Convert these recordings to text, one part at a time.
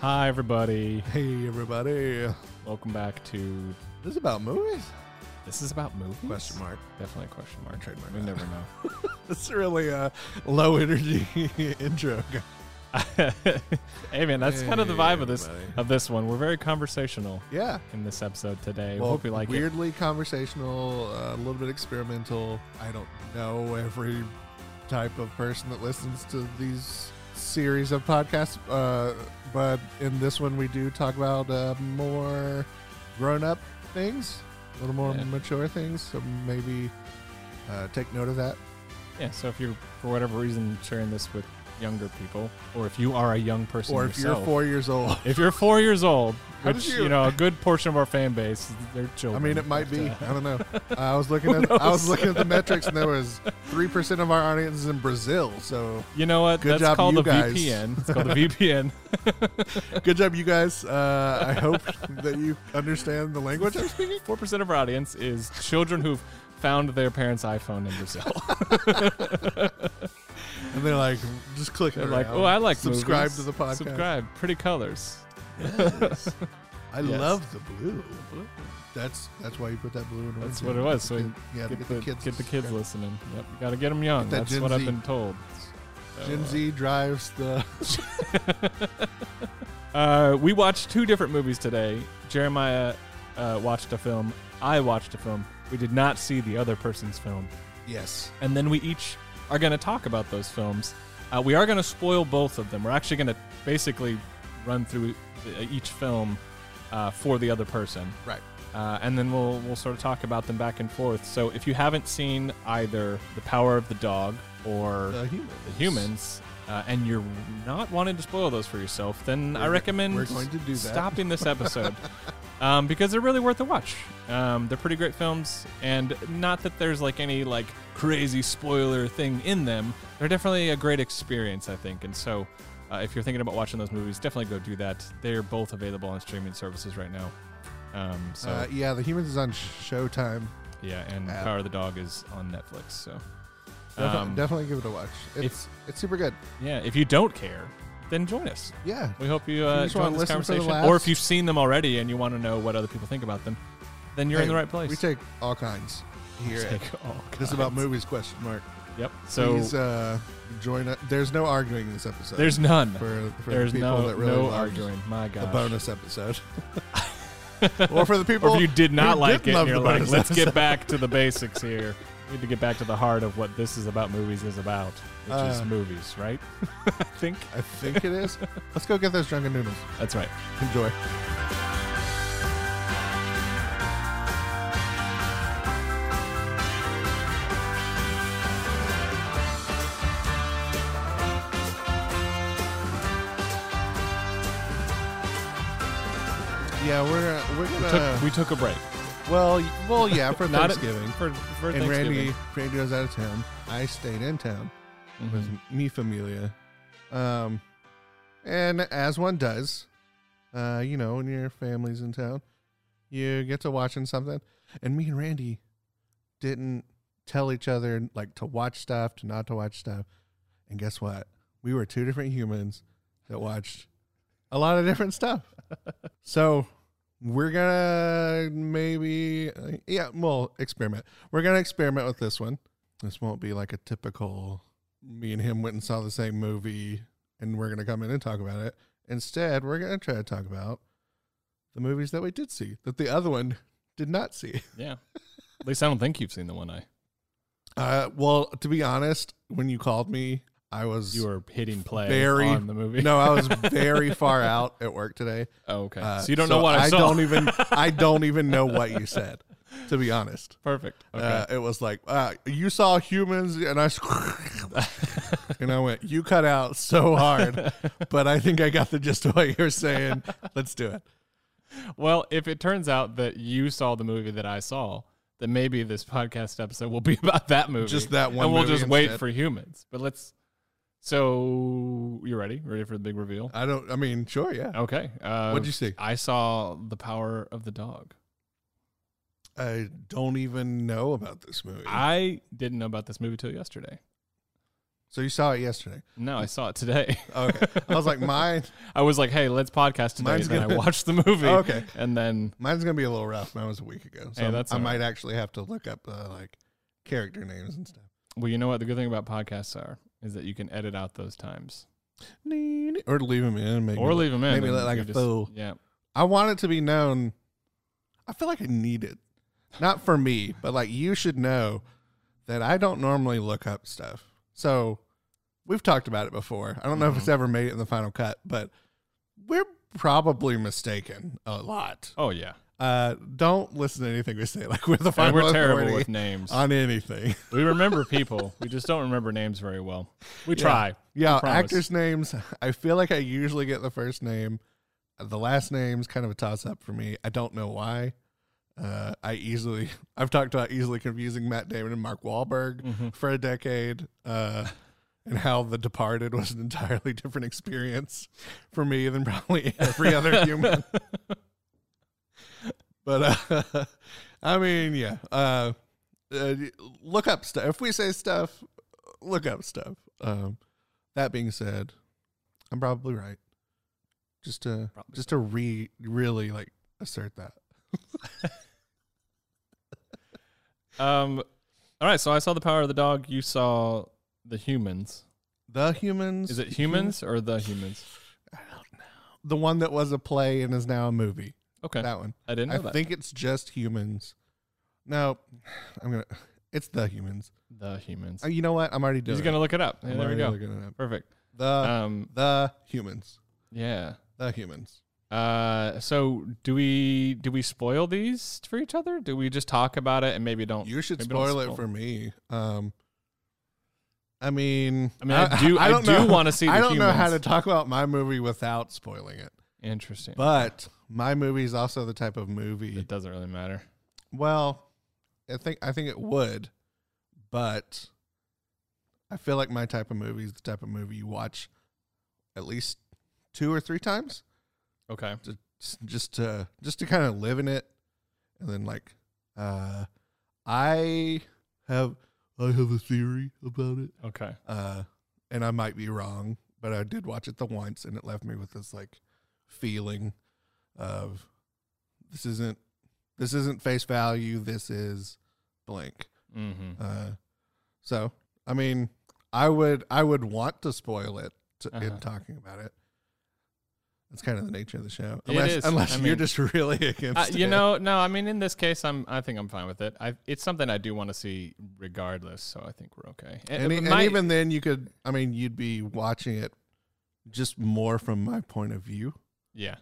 Hi, everybody. Hey, everybody. Welcome back to. This is about movies? This is about movies? Question mark. Definitely a question mark. Trademark We never know. It's really a low energy intro. hey, man, that's kind of the vibe of this Everybody. of this one. We're very conversational Yeah. in this episode today. Well, Hope you like it. weirdly conversational, uh, a little bit experimental. I don't know every type of person that listens to these series of podcasts, uh, but in this one we do talk about uh, more grown-up things, a little more Yeah. mature things. So maybe uh, take note of that. Yeah. So if you're for whatever reason sharing this with younger people, or if you are a young person Or if yourself, you're four years old. if you're four years old, How which did you, you- know a good portion of our fan base, they're children. I children. mean, it might be. uh, I don't know. I was looking Who at I was knows? looking at the metrics, and there was three percent of our audience is in Brazil. So you know what? Good That's job, called you a guys. VPN. It's called a VPN. good job, you guys. Uh, I hope that you understand the language I'm speaking. Four percent of our audience is children who've found their parents' iPhone in Brazil. And they're like, just click. They're like, oh, I like subscribe movies. to the podcast. Subscribe. Pretty colors. Yes. I Yes. love the blue. That's that's why you put that blue in. That's orange what it was. So Get- yeah, to get, the, kids. get the kids listening. Yep, you got to get them young. Get that That's Gen what I've been told. So, Gen uh, Z drives the. Uh, we watched two different movies today. Jeremiah uh, watched a film. I watched a film. We did not see the other person's film. Yes. and then we each are going to talk about those films. Uh, we are going to spoil both of them. We're actually going to basically run through each film uh, for the other person, Right. uh, and then we'll we'll sort of talk about them back and forth. So if you haven't seen either The Power of the Dog or The humans. The Humans, uh, and you're not wanting to spoil those for yourself, then I We're- recommend we're going to do that. stopping this episode. Um, because they're really worth a watch. Um, they're pretty great films, and not that there's like any like crazy spoiler thing in them. They're definitely a great experience, I think. And so, uh, if you're thinking about watching those movies, definitely go do that. They're both available on streaming services right now. Um, so Uh, yeah, the humans is on Showtime. yeah, and app. Power of the Dog is on Netflix. So Defi- um, definitely give it a watch. It's it's super good. yeah, if you don't care, then join us. Yeah. We hope you, uh, join this listen for the conversation, or if you've seen them already and you want to know what other people think about them, then you're in the right place. We take all kinds here. at Take all This is about movies? Question mark. Yep. So Please uh, join. us. There's no arguing in this episode. there's none. for, for There's the people no that really no arguing. My god. The bonus episode. or for the people. Or if you did not like it, you're like, let's get back to the basics here. We need to get back to the heart of what this is about. Movies is about, which is Uh, movies, right? I think I think it is. Let's go get those drunken noodles. that's right. Enjoy. Yeah, we're uh, we're gonna. took we took a break. Well, well, yeah, for Not at- Thanksgiving. for for and Thanksgiving. Randy, Randy was out of town. I stayed in town Mhm. with me familia. Um, and as one does, uh, you know, when your family's in town, you get to watching something. And me and Randy didn't tell each other like to watch stuff, to not to watch stuff. And guess what? We were two different humans that watched a lot of different stuff. so we're gonna maybe, uh, yeah, well, experiment. We're gonna experiment with this one. This won't be like a typical me and him went and saw the same movie and we're to come in and talk about it. Instead, we're to try to talk about the movies that we did see that the other one did not see. Yeah. At least I don't think you've seen the one I. Uh, well, to be honest, when you called me, I was You were hitting play Very- on the movie. no, I was very far out at work today. Oh, okay. Uh, so you don't know what I, I saw. don't even I don't even know what you said. To be honest, Perfect. Okay. uh, it was like uh, you saw humans, and I and I went, you cut out so hard, but I think I got the gist of what you're saying. Let's do it. Well, if it turns out that you saw the movie that I saw, then maybe this podcast episode will be about that movie. Just that one And we'll just wait for humans. But let's. So, you ready? Ready for the big reveal? I don't. I mean, sure, yeah. Okay. Uh, What'd you see? I saw The Power of the Dog. I don't even know about this movie. I didn't know about this movie till yesterday. So you saw it yesterday. No, I saw it today. Okay. I was like, mine. I was like, hey, let's podcast today. Mine's and then I gonna- watched the movie. Okay. And then Mine's gonna be a little rough. Mine was a week ago, so Hey, that's I all might actually have to look up uh, like character names and stuff. well, you know what the good thing about podcasts are is that you can edit out those times. Or leave them in, maybe. or leave them in. maybe and like a just- fool. Yeah. I want it to be known. I feel like I need it, not for me, but like you should know that I don't normally look up stuff. So we've talked about it before. I don't know if Mm-hmm. it's ever made it in the final cut, but we're probably mistaken a lot. Oh yeah. Uh, don't listen to anything we say. Like we're the And final we're terrible with names. on anything. we remember people. We just don't remember names very well. We Yeah. try. Yeah, promise. actors' names. I feel like I usually get the first name. The last name's kind of a toss up for me. I don't know why. Uh, I easily, I've talked about easily confusing Matt Damon and Mark Wahlberg Mhm. for a decade, uh, and how The Departed was an entirely different experience for me than probably every other human. But uh, I mean, yeah. Uh, uh, look up stuff. If we say stuff, look up stuff. Um, that being said, I'm probably right. Just to Probably just to re really like assert that. Um. All right. So I saw the power of the dog. You saw the humans. The humans Is it humans or the humans? I don't know. The one that was a play and is now a movie. Okay. That one. I didn't know I that. think it's just humans. No, I'm gonna. It's the humans. the humans. Uh, you know what? I'm already doing. He's gonna look it up. Yeah, there we go. looking it up. Perfect. The Um. the humans. Yeah. The humans. Uh. So do we do we spoil these for each other? Do we just talk about it and maybe don't? You should don't spoil it for me. Um, I mean, I mean, I do- I don't do wanna see I don't know how to talk about my movie without spoiling it, Interesting. but my movie is also the type of movie. it doesn't really matter. Well, I think I think it would, but I feel like my type of movie is the type of movie you watch at least two or three times, Okay. just just to just to kind of live in it, and then like, uh, I have I have a theory about it, Okay. uh, and I might be wrong, but I did watch it the once, and it left me with this like feeling of this isn't this isn't face value. This is blank. Mm-hmm. Uh, so I mean, I would I would want to spoil it to, Uh-huh. in talking about it. That's kind of the nature of the show, unless unless I you're mean- just really against. Uh, you it. know, no. I mean, in this case, I'm. I think I'm fine with it. I. It's something I do want to see, regardless. So I think we're okay. and, e- it and even then, you could. I mean, you'd be watching it just more from my point of view. yeah,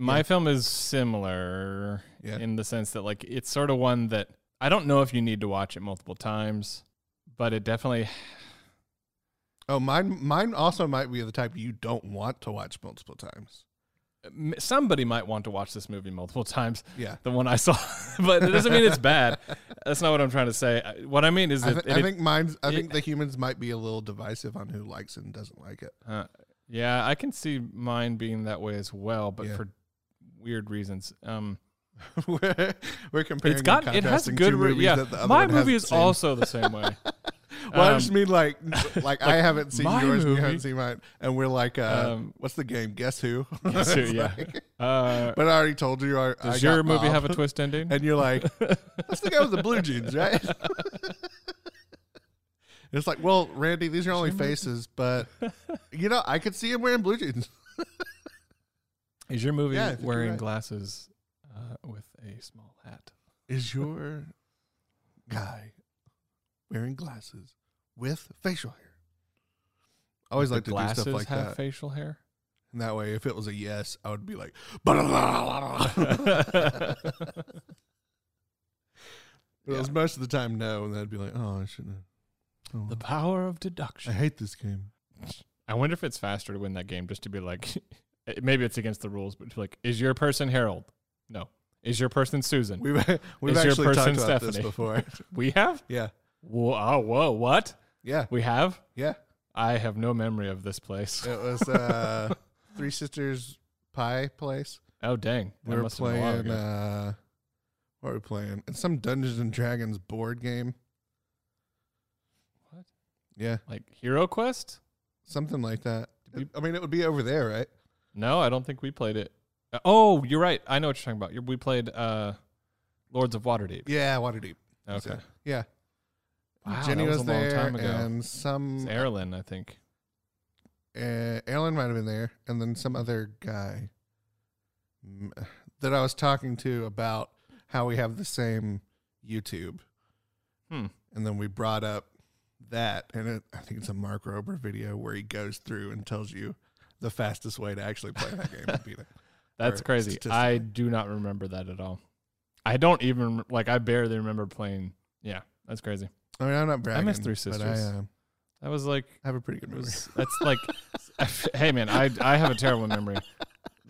my Yeah. film is similar Yeah. in the sense that like it's sort of one that I don't know if you need to watch it multiple times, but it definitely. Oh, mine mine also might be the type you don't want to watch multiple times. Somebody might want to watch this movie multiple times. Yeah. The one I saw, but it doesn't mean it's bad. That's not what I'm trying to say. What I mean is I, that th- I it- think mine's. I it- think the humans might be a little divisive on who likes it and doesn't like it. Uh, yeah, I can see mine being that way as well, but Yeah. for weird reasons. Um, we're, we're comparing. it's got it has good. Re- yeah, that the other my movie is seen. also the same way. Well, I Um, just mean like, like I haven't seen yours, and you haven't seen mine, and we're like, uh, Um, what's the game? Guess who? Guess who, yeah. like- Uh, but I already told you. I, I does got your movie have a twist ending? And you're like, that's the guy with the blue jeans, right? it's like, well, Randy, these are only faces, but you know, I could see him wearing blue jeans. Is your movie Yeah, I think you're wearing right. glasses uh, with a small hat? Is your guy wearing glasses with facial hair? I always like to do stuff like have that. facial hair. And that way, if it was a yes, I would be like, But it was most of the time no, and I'd be like, oh, I shouldn't have. Oh, the power of deduction. I hate this game. I wonder if it's faster to win that game just to be like, maybe it's against the rules, but like, is your person Harold? No. Is your person Susan? We've we've Is actually talked about this before. We have? yeah, Whoa, oh, whoa, what? yeah, We have? yeah. I have no memory of this place. It was uh, Three Sisters Pie place. Oh, dang. That We were must have been a while playing. Uh, what were we playing? It's some Dungeons and Dragons board game. What? Yeah, like Hero Quest. something like that. I mean, it would be over there, right? No, I don't think we played it. Uh, oh, you're right. I know what you're talking about. You're, we played uh, Lords of Waterdeep. Yeah, Waterdeep. That's Okay. it. Yeah. Wow, Jenny that was was, a long there, time ago. and It's some Erlen, I think. uh, Alan might have been there, and then some other guy mm, that I was talking to about how we have the same YouTube, Hmm. and then we brought up that, and it, I think it's a Mark Rober video where he goes through and tells you the fastest way to actually play that game and beat it. That's Or crazy. I do not remember that at all. I don't even like. I barely remember playing. Yeah, that's crazy. I mean, I'm not bragging. miss Three but Sisters. I uh, That was like. I have a pretty good memory. was, that's like. hey man, I I have a terrible memory.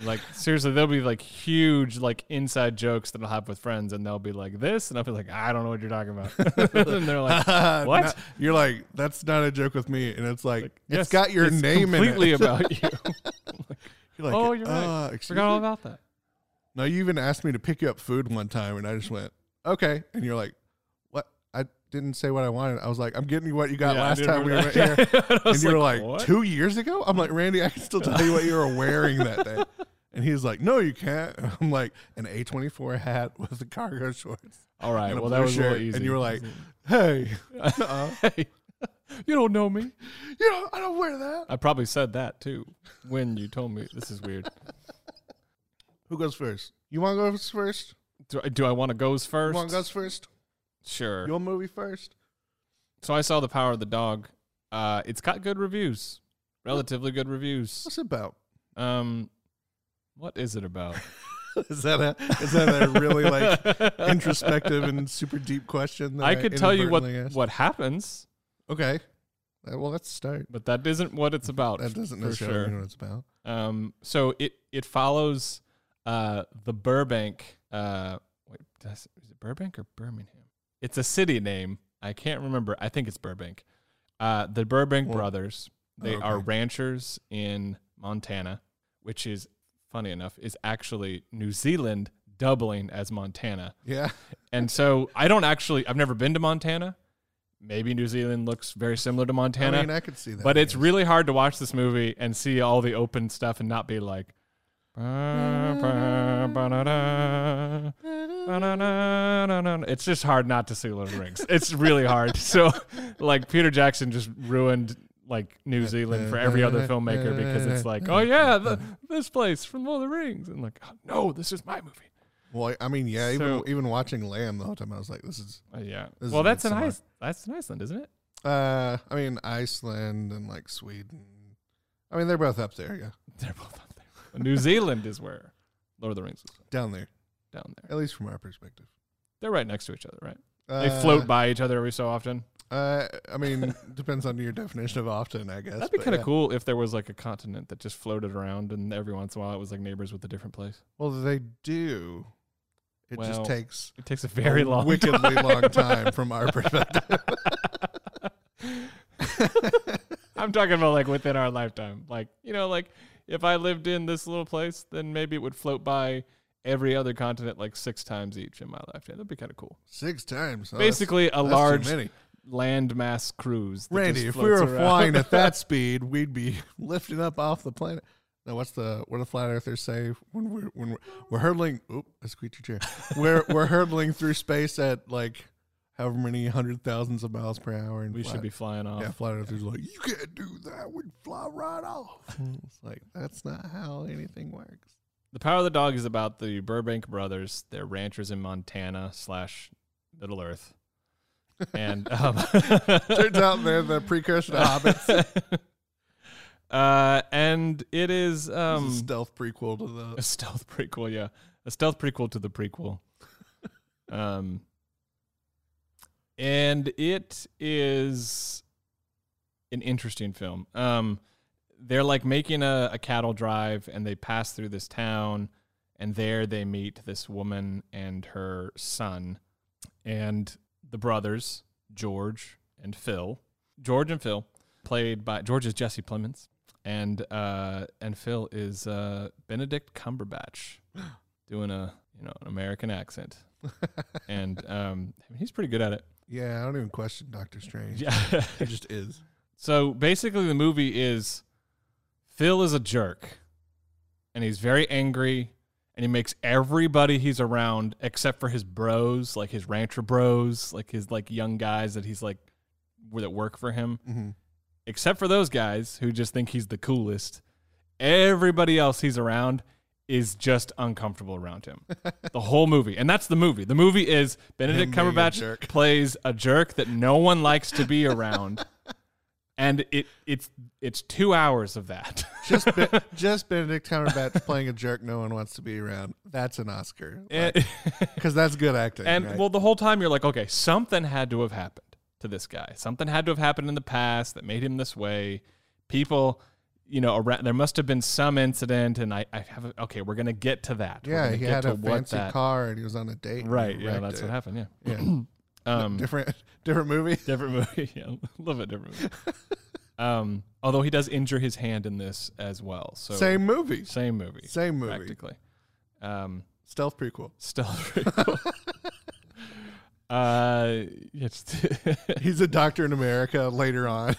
Like seriously, there'll be like huge like inside jokes that I'll have with friends, and they'll be like this, and I'll be like, I don't know what you're talking about, and they're like, what? Not- you're like, that's not a joke with me, and it's like, Yes, it's got your it's name in completely it. about you. You're like, Oh, you're right. uh, excuse Forgot all about that. No, you even asked me to pick you up food one time, and I just went, okay. And you're like, what? I didn't say what I wanted. I was like, I'm getting you what you got Yeah, last time we were here. And you were like, what? two years ago? I'm like, Randy, I can still tell you what you were wearing that day. And he's like, no, you can't. And I'm like, an A24 hat with the cargo shorts. All right, well that was a little easy. and you were like, Hey, uh, hey, you don't know me. you know, I don't wear that. I probably said that too when you told me this is weird. Who goes first? You want to go first? Do, I- do I want to goes You first? want to go first? Sure. Your movie first? So I saw The Power of the Dog. Uh, it's got good reviews, relatively good reviews. What's it about? Um, what is it about? Is that a is that a really like introspective and super deep question? I could tell you what asked? what happens, Okay, Uh, well, let's start. but that isn't what it's about. That doesn't necessarily sure. mean what it's about. Um, so it it follows uh the Burbank. Uh, wait, does, is it Burbank or Birmingham? It's a city name. I can't remember. I think it's Burbank. Uh, the Burbank Well- brothers. They Oh, are ranchers in Montana, which is funny enough is actually New Zealand doubling as Montana. Yeah, And so I don't actually. I've never been to Montana. Maybe New Zealand looks very similar to Montana. I mean, I could see that. But it's guess. really hard to watch this movie and see all the open stuff and not be like, it's just hard not to see Lord of the Rings. It's really hard. So, like Peter Jackson just ruined like New Zealand for every other filmmaker because it's like, oh yeah, the, this place from Lord of the Rings, and like, oh, no, this is my movie. Well, I mean, yeah. So- even even watching Lamb the whole time, I was like, this is. Uh, yeah. This Well, bit that's an similar. That's in Iceland, isn't it? Uh, I mean, Iceland and like Sweden. I mean, they're both up there. Yeah, They're both up there. New Zealand is where Lord of the Rings is down there, down there. at least from our perspective. They're right next to each other, right? Uh, They float by each other every so often. Uh, I mean, depends on your definition of often, I guess. That'd be kind of yeah. cool if there was like a continent that just floated around, and every once in a while it was like neighbors with a different place. Well, they do. It Well, just takes It takes a very a long, wickedly time. long time from our perspective. I'm talking about like within our lifetime. Like you know, like if I lived in this little place, then maybe it would float by every other continent like six times each in my lifetime. That'd be kind of cool. Six times. Oh, Basically, a that's- that's too large many. Landmass cruise. Randy, if we were around. flying at that speed, we'd be lifting up off the planet. Now, what's the what do flat earthers say when we're when we're, we're hurtling? Oop, a squeaky chair. We're we're hurtling through space at like however many hundred thousands of miles per hour, and we flat, should be flying off. Yeah, flat earthers are like you can't do that. We'd fly right off. it's like that's not how anything works. The Power of the Dog is about the Burbank brothers. They're ranchers in Montana slash Middle Earth, and um, Turns out they're the precursor to hobbits. uh, and it is um, a stealth prequel to a the. stealth prequel. Yeah, a stealth prequel to the prequel. um, and it is an interesting film. Um, they're like making a, a cattle drive, and they pass through this town, and there they meet this woman and her son, and the brothers George and Phil. George and Phil, played by George is Jesse Plemons, and uh, and Phil is uh, Benedict Cumberbatch, doing a you know an American accent, and um, he's pretty good at it. yeah, I don't even question Doctor Strange. Yeah, He just is. So basically, the movie is Phil is a jerk, and he's very angry, and he makes everybody he's around, except for his bros, like his rancher bros, like his like young guys that he's like that work for him, Mm-hmm. except for those guys who just think he's the coolest. Everybody else he's around is just uncomfortable around him. the whole movie. And that's the movie. The movie is Benedict being a Cumberbatch plays a jerk that no one likes to be around. and it it's it's 2 hours of that. Just Be- just Benedict Cumberbatch playing a jerk no one wants to be around. That's an Oscar because that's good acting. and right? well the whole time you're like, okay, something had to have happened to this guy. Something had to have happened in the past that made him this way. People you know, around, there must have been some incident, and I, I have. A, okay, we're gonna get to that. Yeah, he get had to a fancy that- car and he was on a date. Right. Yeah, that's it. what happened. Yeah. Yeah, Um, different different movie. different movie. Yeah, a little bit different movie. um, although he does injure his hand in this as well. So Same movie. same movie, Same movie. practically. Um, Stealth prequel. pretty cool. uh, it's He's a doctor in America later on.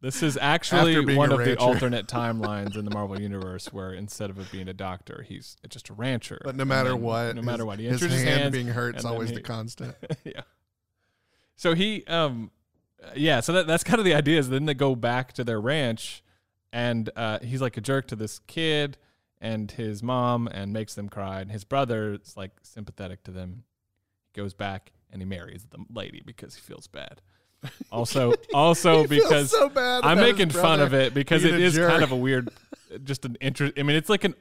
this is actually one of the alternate timelines in the Marvel universe where instead of it being a doctor, he's just a rancher. But no matter then what, no matter his, what, he his hand hands. being hurt is always he- the constant. yeah. So he, um, yeah. So that, that's kind of the idea. Is then they go back to their ranch, and uh, he's like a jerk to this kid and his mom, and makes them cry. And his brother is like sympathetic to them. He goes back and he marries the lady because he feels bad. Also, also because so I'm making fun of it because it is is kind of a weird, just an interest. I mean, it's like an,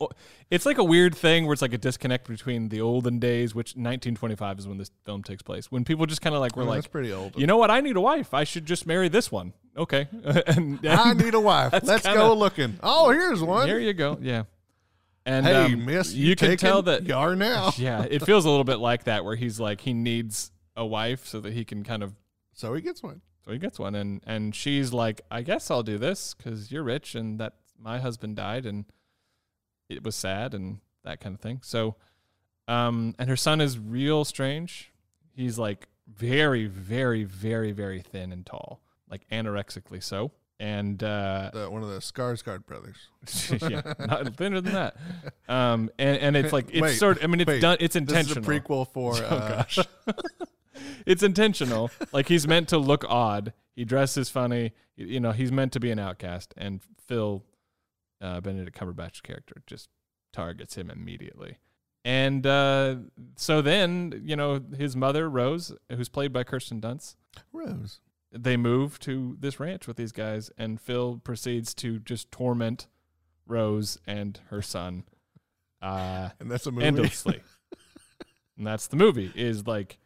it's like a weird thing where it's like a disconnect between the olden days, which 1925 is when this film takes place, when people just kind of like were Oh, like, that's pretty old. you know what, I need a wife, I should just marry this one. Okay, and, I need a wife. Let's kinda- go looking. Oh, here's one. here you go, yeah. And hey, um, miss, you, can tell that you are now. yeah, it feels a little bit like that where he's like he needs a wife so that he can kind of So he gets one. So he gets one, and and she's like, I guess I'll do this because you're rich, and that my husband died, and it was sad, and that kind of thing. So, um, and her son is real strange. He's like very, very, very, very thin and tall, like anorexically so, and uh, The, one of the Skarsgård brothers. yeah, not thinner than that. Um, and and it's like it's Wait, sort. I mean, it's wait. done. It's This is a intentional. prequel for. Oh Uh, gosh. it's intentional. Like he's meant to look odd. He dresses funny. You know, he's meant to be an outcast. And Phil, uh, Benedict Cumberbatch's character, just targets him immediately. And uh, so then, you know, his mother, Rose, who's played by Kirsten Dunst, Rose. they move to this ranch with these guys, and Phil proceeds to just torment Rose and her son. Uh, And that's a movie. endlessly. and that's the movie. Is like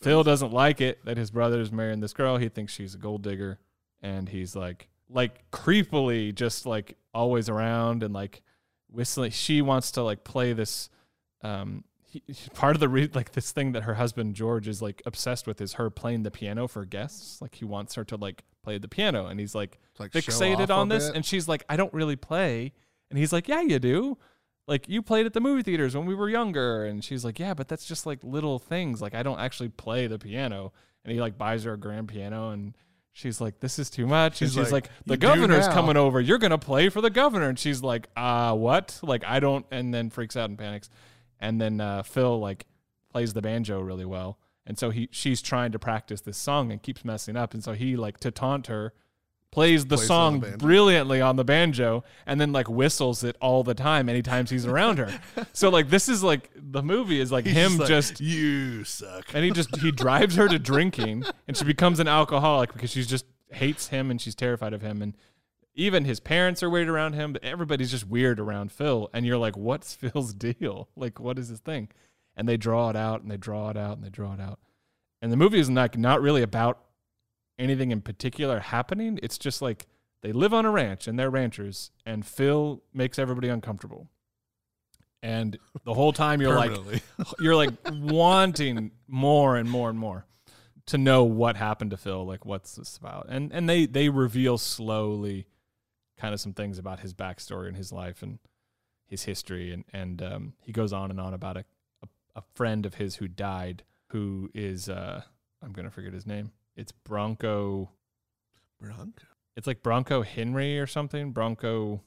Phil doesn't like it that his brother is marrying this girl. He thinks she's a gold digger, and he's like like creepily just like always around and like whistling. She wants to like play this. Um, he, part of the re- like this thing that her husband George is like obsessed with is her playing the piano for guests. Like he wants her to like play the piano, and he's like like fixated on this bit. and she's like i don't really play and he's like yeah you do like you played at the movie theaters when we were younger. And she's like yeah but that's just like little things. Like i don't actually play the piano. And he like buys her a grand piano and she's like this is too much. And She's she's like, like, the governor's coming over. You're gonna play for the governor. And she's like uh what? Like i don't and then freaks out and panics. And then uh phil like plays the banjo really well. And so he she's trying to practice this song and keeps messing up. And so he like to taunt her plays the Plays on the song brilliantly on the banjo and then like whistles it all the time anytime he's around her. So like this is like the movie is like He's him like, just you suck. and he just he drives her to drinking and she becomes an alcoholic because she's just hates him and she's terrified of him and even his parents are weird around him but everybody's just weird around phil and you're like what's phil's deal? Like what is his thing? And they draw it out and they draw it out and they draw it out. And the movie is not not really about anything in particular happening it's just like they live on a ranch and they're ranchers and phil makes everybody uncomfortable. And the whole time you're like you're like wanting more and more and more to know what happened to Phil, like what's this about, and and they they reveal slowly, kind of some things about his backstory and his life and his history, and and um, he goes on and on about a, a a friend of his who died, who is uh I'm gonna forget his name. It's Bronco. Bronco. It's like Bronco Henry or something. Bronco.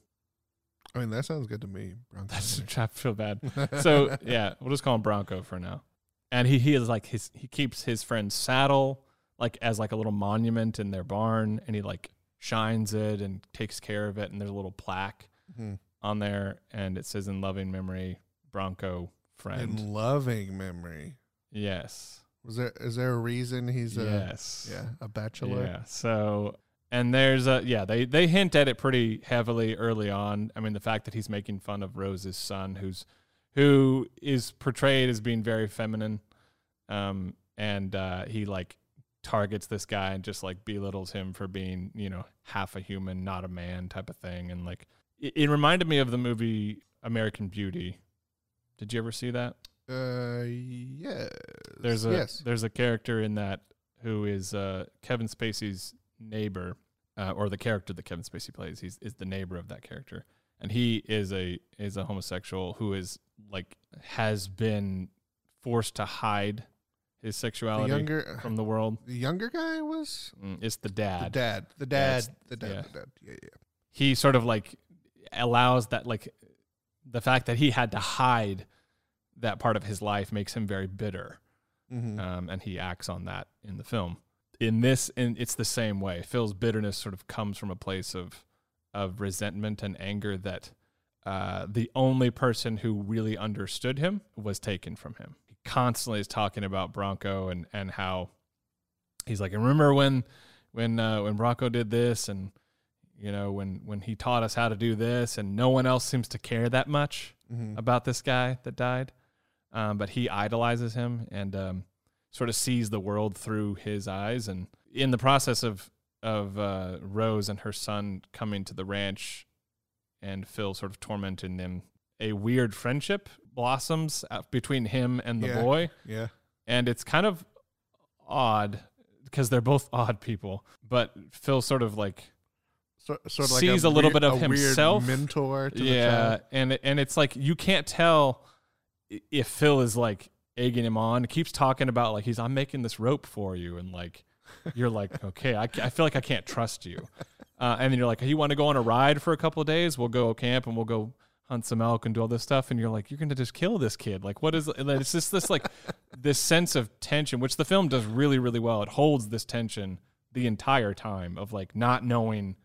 I mean, that sounds good to me. Bronco. That's I feel bad. So yeah, we'll just call him Bronco for now. And he he is like his he keeps his friend's saddle like as like a little monument in their barn, and he like shines it and takes care of it. And there's a little plaque Mhm. on there, and it says in loving memory, Bronco friend. in loving memory. yes. Was there is there a reason he's a yes. yeah a bachelor? Yeah. So and there's a yeah, they they hint at it pretty heavily early on. I mean, the fact that he's making fun of Rose's son who's who is portrayed as being very feminine. Um and uh he like targets this guy and just like belittles him for being, you know, half a human, not a man type of thing and like it, it reminded me of the movie American Beauty. Did you ever see that? Uh, yes. There's a yes. there's a character in that who is uh, Kevin Spacey's neighbor, uh, or the character that Kevin Spacey plays. He's is the neighbor of that character, and he is a is a homosexual who is like has been forced to hide his The sexuality younger from the world. the younger guy was Mm, It's the dad. the dad. dad. The dad. it's- the dad. yeah. The dad. Yeah, yeah. He sort of like allows that like the fact that he had to hide that part of his life makes him very bitter. Mm-hmm. um, and he acts on that in the film. In this, in, it's the same way. Phil's bitterness sort of comes from a place of of resentment and anger that uh, the only person who really understood him was taken from him. He constantly is talking about Bronco and and how he's like, "I remember when when uh, when Bronco did this, and you know when when he taught us how to do this, and no one else seems to care that much." Mm-hmm. about this guy that died, um, but he idolizes him and um, sort of sees the world through his eyes. And in the process of of uh, Rose and her son coming to the ranch, and Phil sort of tormenting them, a weird friendship blossoms between him and the Yeah. boy, Yeah. and it's kind of odd because they're both odd people. But Phil sort of like So, sort of like Sees a little weird- bit of a himself. mentor to the yeah, child. and and it's like you can't tell if Phil is like egging him on. Keeps talking about like he's I'm making this rope for you, and like you're like okay, I, I feel like I can't trust you. Uh, and then you're like, you want to go on a ride for a couple of days? We'll go camp and we'll go hunt some elk and do all this stuff. And you're like, you're gonna just kill this kid. Like, what is? It's just this like this sense of tension, which the film does really really well. It holds this tension the entire time of like not knowing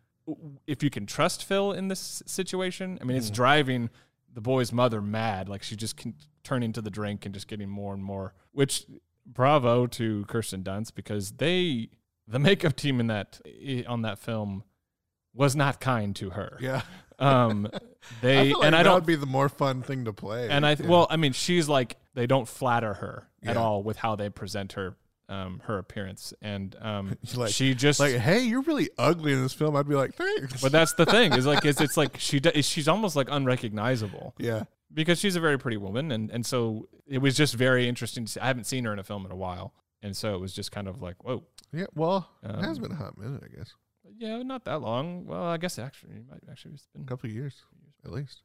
if you can trust Phil in this situation. I mean, it's driving the boy's mother mad. Like she just can turn into the drink and just getting more and more. Which bravo to Kirsten Dunst because they the makeup team in that on that film was not kind to her. Yeah. Um, I they feel like and I that don't would be the more fun thing to play. and I Yeah. well, I mean, she's like they don't flatter her at Yeah. all with how they present her um her appearance and um Like- she just like, hey, you're really ugly in this film. I'd be like, thanks. but that's the thing is like is it's like she she's almost like unrecognizable yeah. because she's a very pretty woman and and so it was just very interesting to see. I haven't seen her in a film in a while and so it was just kind of like whoa Yeah. Well, it has Um, been a hot minute, I guess. yeah not that long well I guess actually it might actually it's been A couple of years, at least.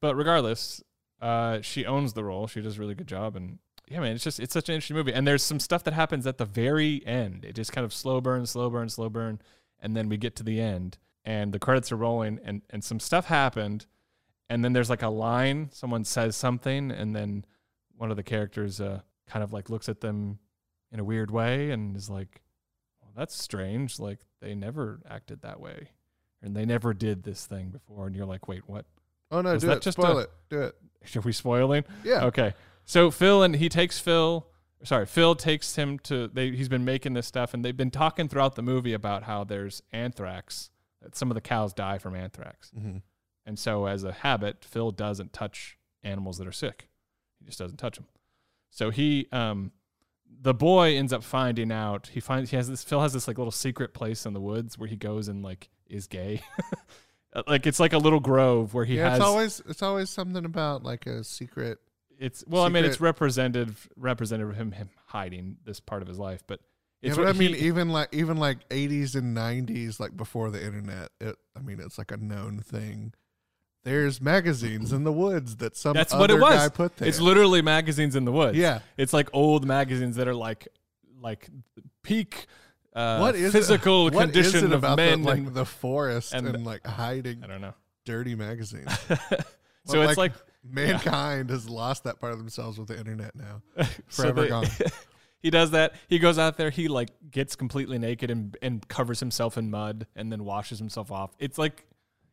but regardless uh she owns the role she does a really good job and yeah man it's just it's such an interesting movie and there's some stuff that happens at the very end it just kind of slow burn slow burn slow burn and then we get to the end and the credits are rolling and and some stuff happened and then there's like a line someone says something and then one of the characters uh kind of like looks at them in a weird way and is like well that's strange like they never acted that way and they never did this thing before and you're like wait what Oh no, Was do that it. just Spoil a- it. Do it. are we spoiling Yeah. Okay. So Phil and he takes Phil. Sorry, Phil takes him to. They, he's been making this stuff, and they've been talking throughout the movie about how there's anthrax. That some of the cows die from anthrax, Mm-hmm. and so as a habit, Phil doesn't touch animals that are sick. He just doesn't touch them. So he, um, the boy ends up finding out. He finds he has this. Phil has this like little secret place in the woods where he goes and like is gay. like it's like a little grove where he yeah, has. it's always it's always something about like a secret. It's well, I mean, it's secret- representative representative of him him hiding this part of his life, but it's yeah, but I mean, he- even like even like 80s and 90s, like before the internet, it. I mean, it's like a known thing. There's magazines in the woods that some That's what it was. guy put there. it's literally magazines in the woods. yeah, it's like old magazines that are like like peak uh, what is physical it, what is condition it of about men. the, like and- the forest and- and, like hiding I don't know. dirty magazines? so Well, it's like mankind has lost that part of themselves with the internet now. so Forever they- gone. he does that. He goes out there. He like gets completely naked and and covers himself in mud and then washes himself off. It's like,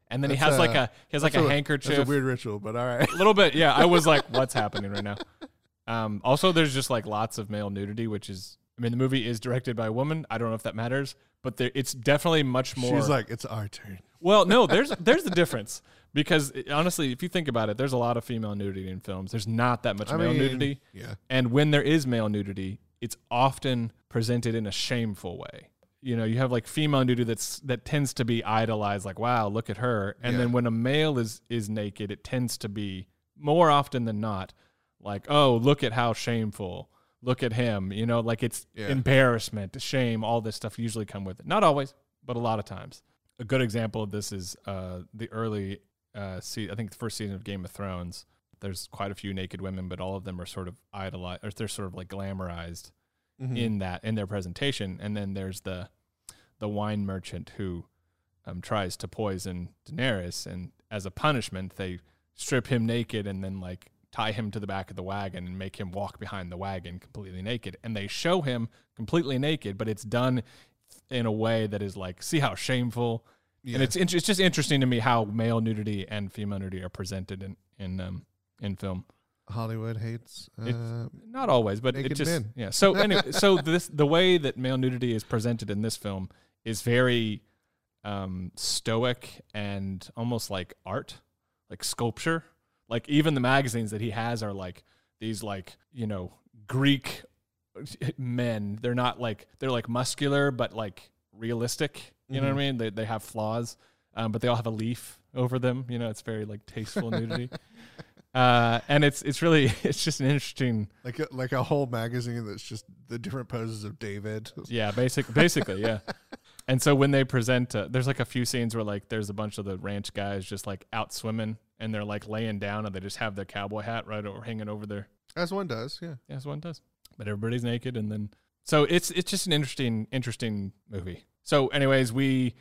and then he That's has like a- a he has like a, a- handkerchief. That's a weird ritual, but all right. A little bit, yeah. I was like, what's happening right now? Um, also, there's just like lots of male nudity, which is, I mean, the movie is directed by a woman. I don't know if that matters, but there, it's definitely much more. She's like, it's our turn. well, no, there's there's the difference because eh, honestly, if you think about it, there's a lot of female nudity in films. There's not that much I male mean, nudity, Yeah. and when there is male nudity, it's often presented in a shameful way. You know, you have like female nudity that's that tends to be idolized, like wow, look at her. And Yeah. then when a male is is naked, it tends to be more often than not like, oh, look at how shameful. Look at him. You know, like it's Yeah. embarrassment, shame, all this stuff usually come with it. Not always, but a lot of times. A good example of this is uh, the early, uh, se- I think the first season of Game of Thrones. There's quite a few naked women, but all of them are sort of idolized, or they're sort of like glamorized Mhm. in that in their presentation. And then there's the the wine merchant who um, tries to poison Daenerys, and as a punishment, they strip him naked and then like tie him to the back of the wagon and make him walk behind the wagon completely naked. And they show him completely naked, but it's done in a way that is like, see how shameful. yeah. And it's int- it's just interesting to me how male nudity and female nudity are presented in in um in film. Hollywood hates. Uh, Not always, but it just men. yeah. So anyway, so this the way that male nudity is presented in this film is very um, stoic and almost like art, like sculpture. Like even the magazines that he has are like these like you know Greek men. They're not like they're like muscular but like realistic. You know what I mean? They they have flaws, um, but they all have a leaf over them. You know, it's very like tasteful nudity. Uh, and it's it's really it's just an interesting like a, like a whole magazine that's just the different poses of David. Yeah, basic, basically, yeah. And so when they present, uh, there's like a few scenes where like there's a bunch of the ranch guys just like out swimming and they're like laying down and they just have their cowboy hat right over hanging over their. As one does, yeah. That's one does. But everybody's naked and then so it's it's just an interesting interesting movie. So, anyways, we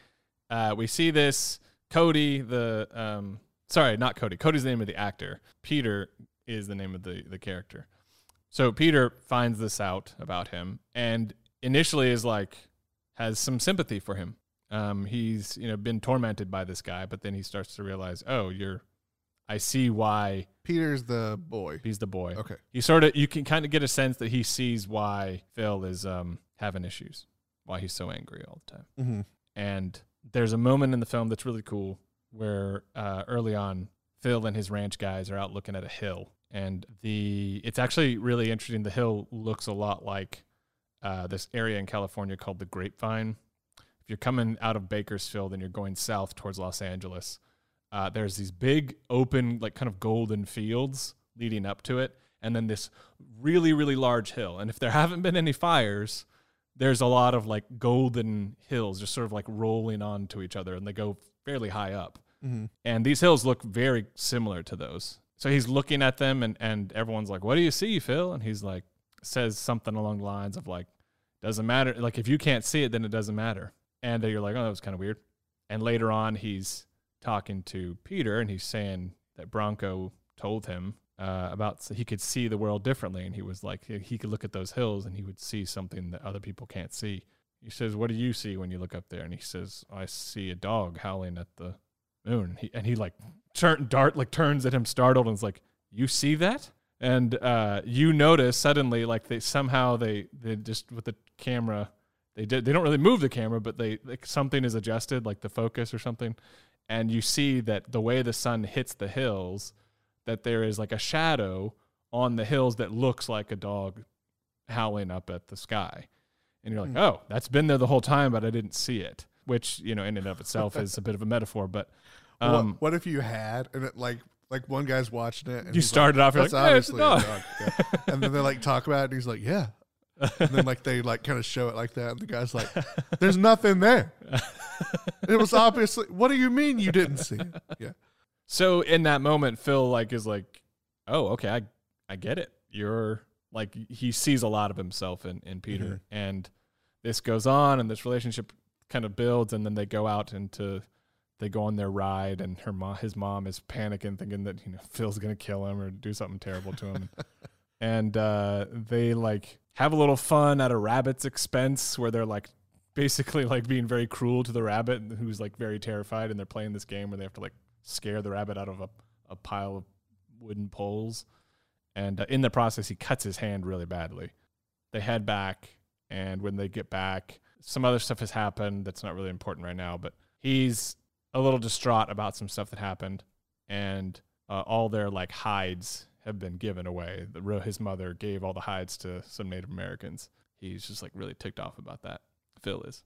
uh, we see this Kodi the um sorry not Kodi Kodi's the name of the actor Peter is the name of the the character. So Peter finds this out about him and initially is like has some sympathy for him. Um, he's you know been tormented by this guy, but then he starts to realize, oh, you're. I see why Peter's the boy. he's the boy. Okay. He sort of you can kind of get a sense that he sees why Phil is um having issues, why he's so angry all the time. Mm-hmm. And there's a moment in the film that's really cool where uh, early on Phil and his ranch guys are out looking at a hill, and the it's actually really interesting. The hill looks a lot like uh, this area in California called the Grapevine. If you're coming out of Bakersfield and you're going south towards Los Angeles, uh, there's these big open, like kind of golden fields leading up to it, and then this really, really large hill. And if there haven't been any fires, there's a lot of like golden hills just sort of like rolling onto each other, and they go fairly high up. Mm-hmm. And these hills look very similar to those. So he's looking at them, and, and everyone's like, What do you see, Phil? And he's like, says something along the lines of, like, doesn't matter. Like, if you can't see it, then it doesn't matter. And you're like, Oh, that was kind of weird. And later on, he's talking to Peter, and he's saying that Bronco told him uh, about so he could see the world differently. And he was like, he could look at those hills and he would see something that other people can't see. He says, What do you see when you look up there? And he says, I see a dog howling at the moon. He, and he like turn dart like turns at him startled and is like, "You see that?" And uh, you notice suddenly like they somehow they they just with the camera they did they don't really move the camera, but they like something is adjusted like the focus or something, and you see that the way the sun hits the hills, that there is like a shadow on the hills that looks like a dog howling up at the sky. And you're like, Hmm. oh, that's been there the whole time, but I didn't see it. Which you know, in and of itself, is a bit of a metaphor. But um, what, what if you had and it like like one guy's watching it and you started like, off you're That's like, "Yeah, it's a obviously a dog." dog. Yeah. and then they like talk about it and he's like, Yeah. And then like they like kind of show it like that and the guy's like, There's nothing there. it was obviously what do you mean you didn't see it? Yeah. So in that moment, Phil like is like, "Oh, okay, I I get it. You're like he sees a lot of himself in in Peter, Mhm. and this goes on and this relationship kind of builds and then they go out into they go on their ride and her mom his mom is panicking thinking that you know Phil's going to kill him or do something terrible to him. and uh they like have a little fun at a rabbit's expense where they're like basically like being very cruel to the rabbit who's like very terrified and they're playing this game where they have to like scare the rabbit out of a, a pile of wooden poles. And uh, in the process he cuts his hand really badly. They head back and when they get back some other stuff has happened that's not really important right now but he's a little distraught about some stuff that happened. And uh, all their like hides have been given away. The his mother gave all the hides to some native americans. He's just like really ticked off about that phil is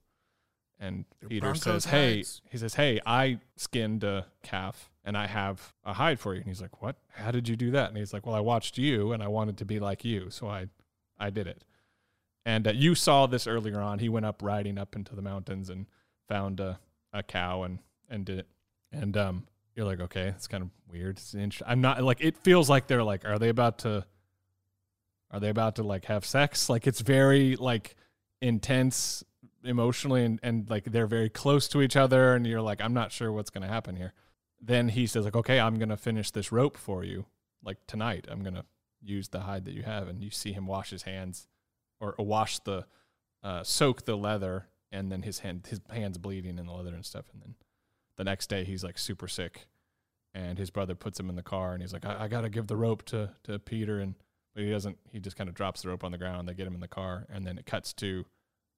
and Your peter Broncos says hey hides. he says hey i skinned a calf and i have a hide for you. And he's like what? How did you do that? And he's like well i watched you and i wanted to be like you so i i did it. And uh, you saw this earlier on. He went up riding up into the mountains and found a, a cow and, and did it. And um, you're like, okay, it's kind of weird. It's inter- I'm not like it feels like they're like, are they about to? Are they about to like have sex? Like it's very like intense emotionally and, and like they're very close to each other and you're like, I'm not sure what's gonna happen here. Then he says like, okay, I'm gonna finish this rope for you like tonight. I'm gonna use the hide that you have, and you see him wash his hands or, or wash the uh, soak the leather and then his hand his hands bleeding in the leather and stuff and then the next day he's like super sick and his brother puts him in the car and he's like i, I gotta give the rope to to peter and but he doesn't he just kind of drops the rope on the ground they get him in the car and then it cuts to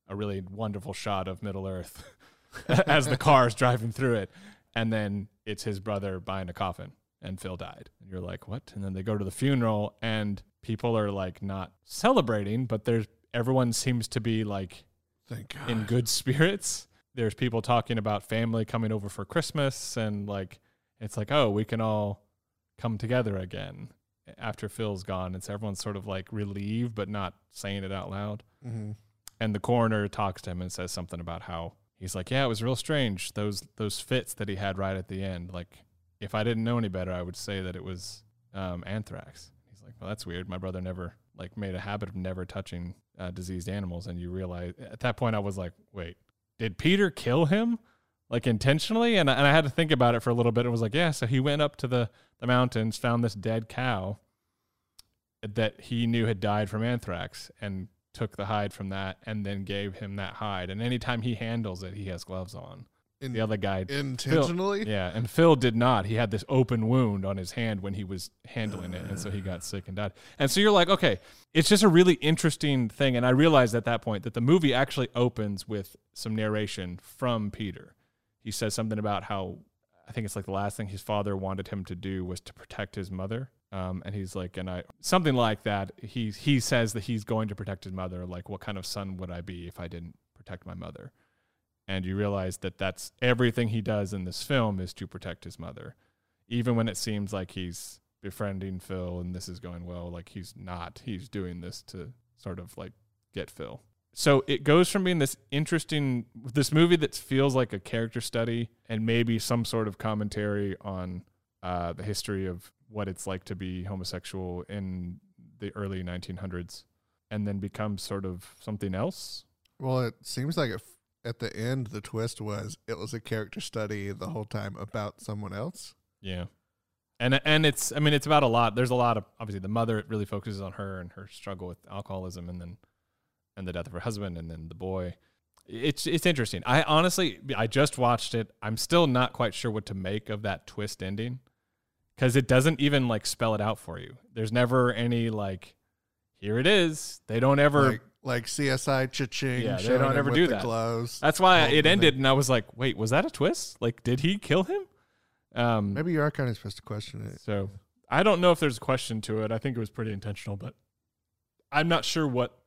a really wonderful shot of middle earth as the car is driving through it and then it's his brother buying a coffin and phil died and you're like what and then they go to the funeral and people are like not celebrating but there's everyone seems to be like Thank God. in good spirits. There's people talking about family coming over for Christmas and like it's like, oh, we can all come together again after Phil's gone. And so everyone's sort of like relieved but not saying it out loud. hmm And the coroner talks to him and says something about how he's like, Yeah, it was real strange. Those those fits that he had right at the end. Like if I didn't know any better, I would say that it was um, anthrax. He's like, Well, that's weird. My brother never like made a habit of never touching uh, diseased animals and you realize at that point I was like, wait, did Peter kill him like intentionally? And I, and I had to think about it for a little bit and was like, yeah, so he went up to the the mountains, found this dead cow that he knew had died from anthrax and took the hide from that and then gave him that hide. And anytime he handles it, he has gloves on. In, The other guy intentionally. yeah, and Phil did not. He had this open wound on his hand when he was handling it, and so he got sick and died. And so you're like, okay, it's just a really interesting thing. And I realized at that point that the movie actually opens with some narration from Peter. He says something about how I think it's like the last thing his father wanted him to do was to protect his mother. Um, and he's like, and I something like that. He he says that he's going to protect his mother. Like, what kind of son would I be if I didn't protect my mother? And you realize that that's everything he does in this film is to protect his mother. Even when it seems like he's befriending phil and this is going well like he's not. He's doing this to sort of like get phil. So it goes from being this interesting this movie that feels like a character study and maybe some sort of commentary on uh, the history of what it's like to be homosexual in the early 1900s and then becomes sort of something else. Well, it seems like it, at the end, the twist was it was a character study the whole time about someone else. Yeah. And and it's I mean it's about a lot. There's a lot of obviously the mother it really focuses on her and her struggle with alcoholism and then and the death of her husband and then the boy. It's it's interesting. I honestly I just watched it. I'm still not quite sure what to make of that twist ending cuz it doesn't even like spell it out for you. There's never any like here it is. They don't ever like, like CSI cha-ching. Yeah, they don't ever do that. Gloves. That's why it ended and I was like, "Wait, was that a twist? Like did he kill him?" Um Maybe you are kind of supposed to question it. So I don't know if there's a question to it. I think it was pretty intentional, but I'm not sure what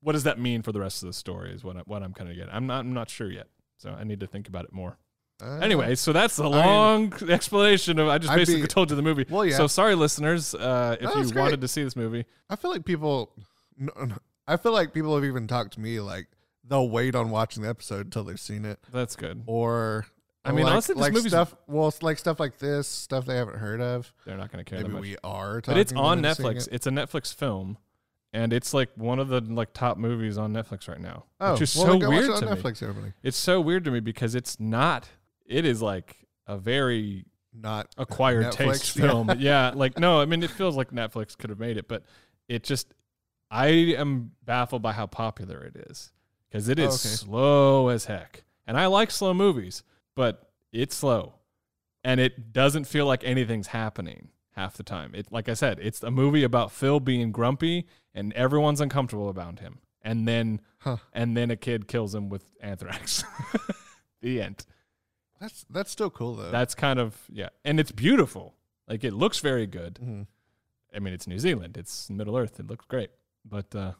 what does that mean for the rest of the story is what I, what I'm kind of getting. I'm not I'm not sure yet. So I need to think about it more. Uh, Anyway, so that's the mean, long explanation of I just I'd basically be- told you the movie. Well, yeah. So sorry, listeners, uh, if you it's wanted to see this movie. I feel like people. I feel like people have even talked to me like they'll wait on watching the episode until they've seen it, That's good. or I mean, like, honestly, this like movie's- stuff. Well, like stuff like this, stuff they haven't heard of. They're not going to care Maybe we are. But it's on them and seeing Netflix. it. It's a Netflix film, and it's like one of the like top movies on Netflix right now, Oh, which is well, so weird to on me. Netflix. Everybody, It's so weird to me because it's not. It is like a very not acquired Netflix, taste yeah. film. yeah, like no, I mean it feels like Netflix could have made it, but it just I am baffled by how popular it is because it is Oh, okay. slow as heck. And I like slow movies, but it's slow. And it doesn't feel like anything's happening half the time. It like I said, it's a movie about Phil being grumpy and everyone's uncomfortable about him. And then Huh. and then a kid kills him with anthrax. the end. That's that's still cool though. That's kind of yeah, and it's beautiful. Like it looks very good. Mhm. I mean, it's New Zealand. It's Middle Earth. It looks great. But uh,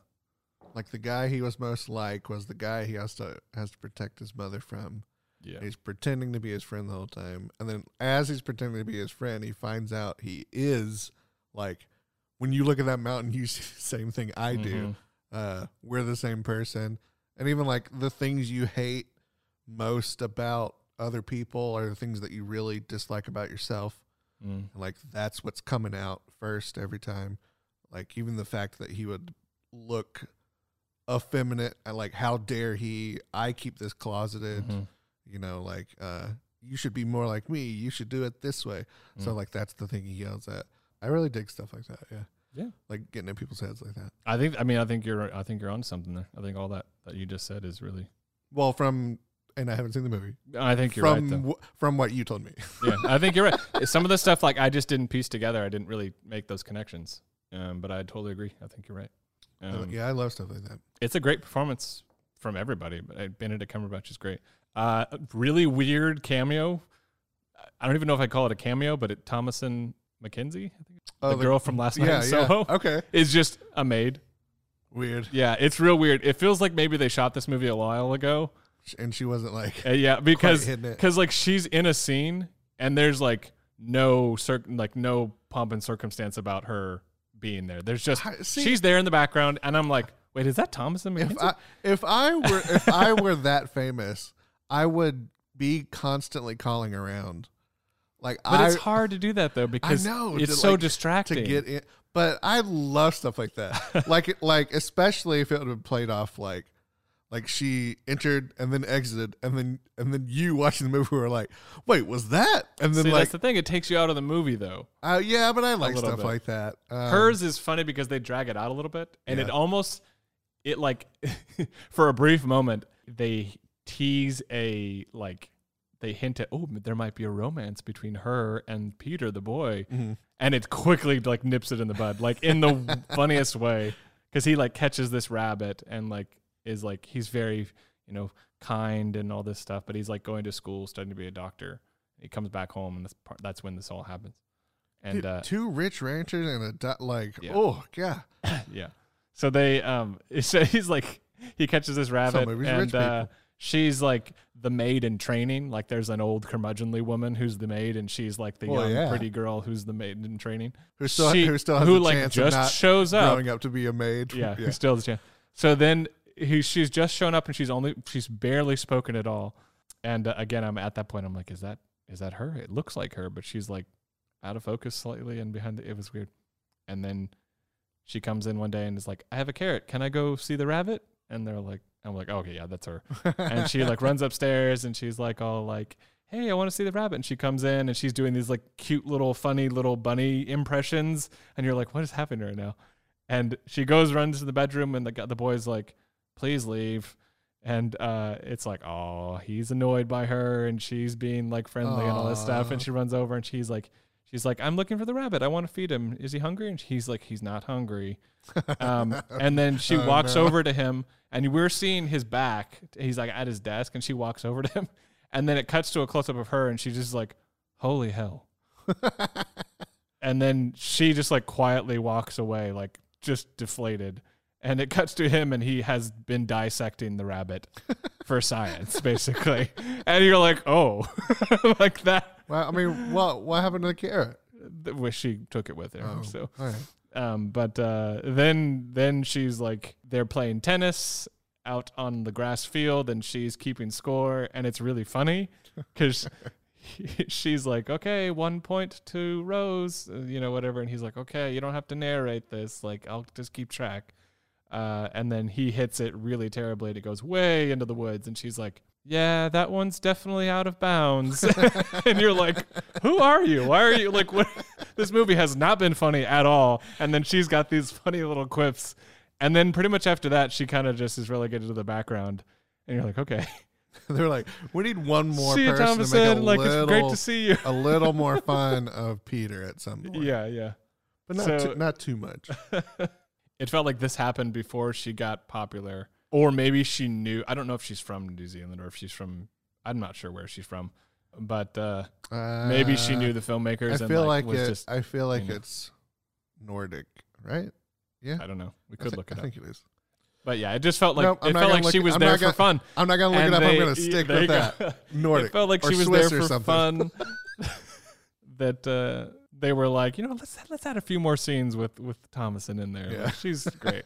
Like the guy he was most like was the guy he has to has to protect his mother from. yeah, He's pretending to be his friend the whole time, and then as he's pretending to be his friend, he finds out he is like. When you look at that mountain, you see the same thing I do. Mhm. Uh, we're the same person, and even like the things you hate most about other people are the things that you really dislike about yourself. Mm. And like that's what's coming out first every time. Like even the fact that he would look effeminate and like how dare he I keep this closeted, Mhm. you know, like uh you should be more like me, you should do it this way. So Mm. like that's the thing he yells at. I really dig stuff like that, yeah. Yeah. Like getting in people's heads like that. I think. I mean, I think you're. I think you're on something there. I think all that that you just said is really. Well, from and I haven't seen the movie. I think you're from right. From what you told me. yeah, I think you're right. Some of the stuff like I just didn't piece together. I didn't really make those connections. Um, but I totally agree. I think you're right. Um, yeah, I love stuff like that. it's a great performance from everybody. But uh, Benedict Cumberbatch is great. Uh, really weird cameo. I don't even know if I call it a cameo, but it Thomasin McKenzie, I think, Oh, the girl from last night yeah, in yeah. Soho, Okay. is just a maid. Weird. Yeah, it's real weird. It feels like maybe they shot this movie a while ago. And she wasn't like Uh, yeah, because because like she's in a scene and there's like no certain like no pomp and circumstance about her being there. There's just I- see- she's there in the background, and I'm like, wait, is that Thomasin if I if I were if I were that famous, I would be constantly calling around. Like but I it's hard to do that though because I know, it's to, so like, distracting. to get in. But I love stuff like that. like like especially if it would have played off like like she entered and then exited and then and then you watching the movie were like, wait, was that? And then See, like, that's the thing. It takes you out of the movie though. uh, yeah, but I like stuff bit. like that. Um, Hers is funny because they drag it out a little bit, and it almost it like for a brief moment they tease a like they hint at oh there might be a romance between her and Peter the boy, mhm. and it quickly like nips it in the bud, like in the funniest way, because he like catches this rabbit and like is like he's very you know kind and all this stuff, but he's like going to school studying to be a doctor. He comes back home, and that's part, that's when this all happens. And Dude, uh, two rich ranchers and a du- like Yeah. oh yeah yeah. So they um so he's like he catches this rabbit and uh she's like the maid in training. Like there's an old curmudgeonly woman who's the maid and she's like the Well, young yeah. pretty girl who's the maid in training. who still She- who still has who a like just shows up. growing up to be a maid. Yeah, who still has a chance. So then he she's just shown up and she's only she's barely spoken at all. And uh, again, I'm at that point. I'm like, is that is that her? It looks like her, but she's like out of focus slightly and behind the, it was weird. And then she comes in one day and is like, I have a carrot. Can I go see the rabbit? And they're like, I'm like, okay, yeah, that's her. and she like runs upstairs and she's like all like, hey, I want to see the rabbit. And she comes in and she's doing these like cute little funny little bunny impressions. And you're like, what is happening right now? And she goes, runs to the bedroom, and the the boy's like, please leave. And uh, it's like, oh, he's annoyed by her, and she's being like friendly and all this stuff. And she runs over and she's like, she's like, I'm looking for the rabbit. I want to feed him. Is he hungry? And he's like, he's not hungry. Um, and then she Oh, walks no. over to him, and we're seeing his back. He's like at his desk, and she walks over to him, and then it cuts to a close up of her, and she's just like, "Holy hell!" and then she just like quietly walks away, like just deflated. And it cuts to him, and he has been dissecting the rabbit for science, basically. And you're like, "Oh, like that." well, I mean, what what happened to the carrot? Wish she took it with her. Oh, So right. um, but uh, then then she's like they're playing tennis out on the grass field and she's keeping score and it's really funny because she's like, okay, one point to Rose, uh, you know, whatever. And he's like, okay, you don't have to narrate this. Like, I'll just keep track. Uh, and then he hits it really terribly and it goes way into the woods. And she's like, yeah, that one's definitely out of bounds. and you're like, who are you? Why are you like, what? This movie has not been funny at all. And then she's got these funny little quips. And then pretty much after that, she kind of just is relegated to the background. And you're like, okay. They're like, we need one more see you, person to make a Like, little, it's great to see you. a little more fun of Peter at some point. yeah, yeah. but not So- too, not too much. It felt like this happened before she got popular, or maybe she knew. I don't know if she's from New Zealand or if she's from. I'm not sure where she's from, but uh, maybe she Uh, knew the filmmakers. I and feel like, was it. just. I feel like you know. it's Nordic, right? Yeah, I don't know. We could look it I up, think it is. but yeah, it just felt like Nope, it felt like she was I'm there for gonna- fun. I'm not gonna look and it up. I'm gonna stick with that. Nordic. It felt like or she was Swiss there or for something. fun. that uh, they were like, you know, let's let's add a few more scenes with with Thomasin in there. Yeah. Like, she's great.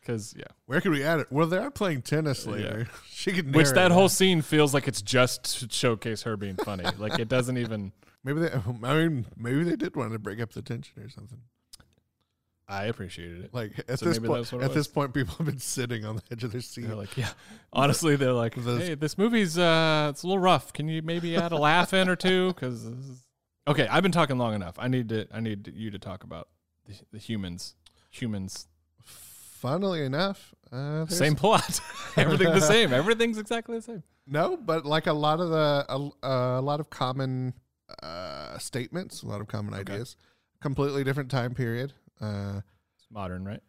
Because yeah, Where can we add it? Well, they are playing tennis Yeah. later. She could. which that whole scene feels like it's just to showcase her being funny. like it doesn't even. Maybe they. I mean, maybe they did want to break up the tension or something. I appreciated it. Like at So this point, at this point, people have been sitting on the edge of their seat. They're like, yeah. Honestly, they're like, hey, this movie's uh, it's a little rough. Can you maybe add a laugh in or two? Because okay, I've been talking long enough. I need to. I need you to talk about the, the humans. Humans. Funnily enough, uh, Same plot. Everything the same. Everything's exactly the same. No, but like a lot of the a, a lot of common uh, statements, a lot of common Okay. ideas. Completely different time period. Uh, It's modern, right?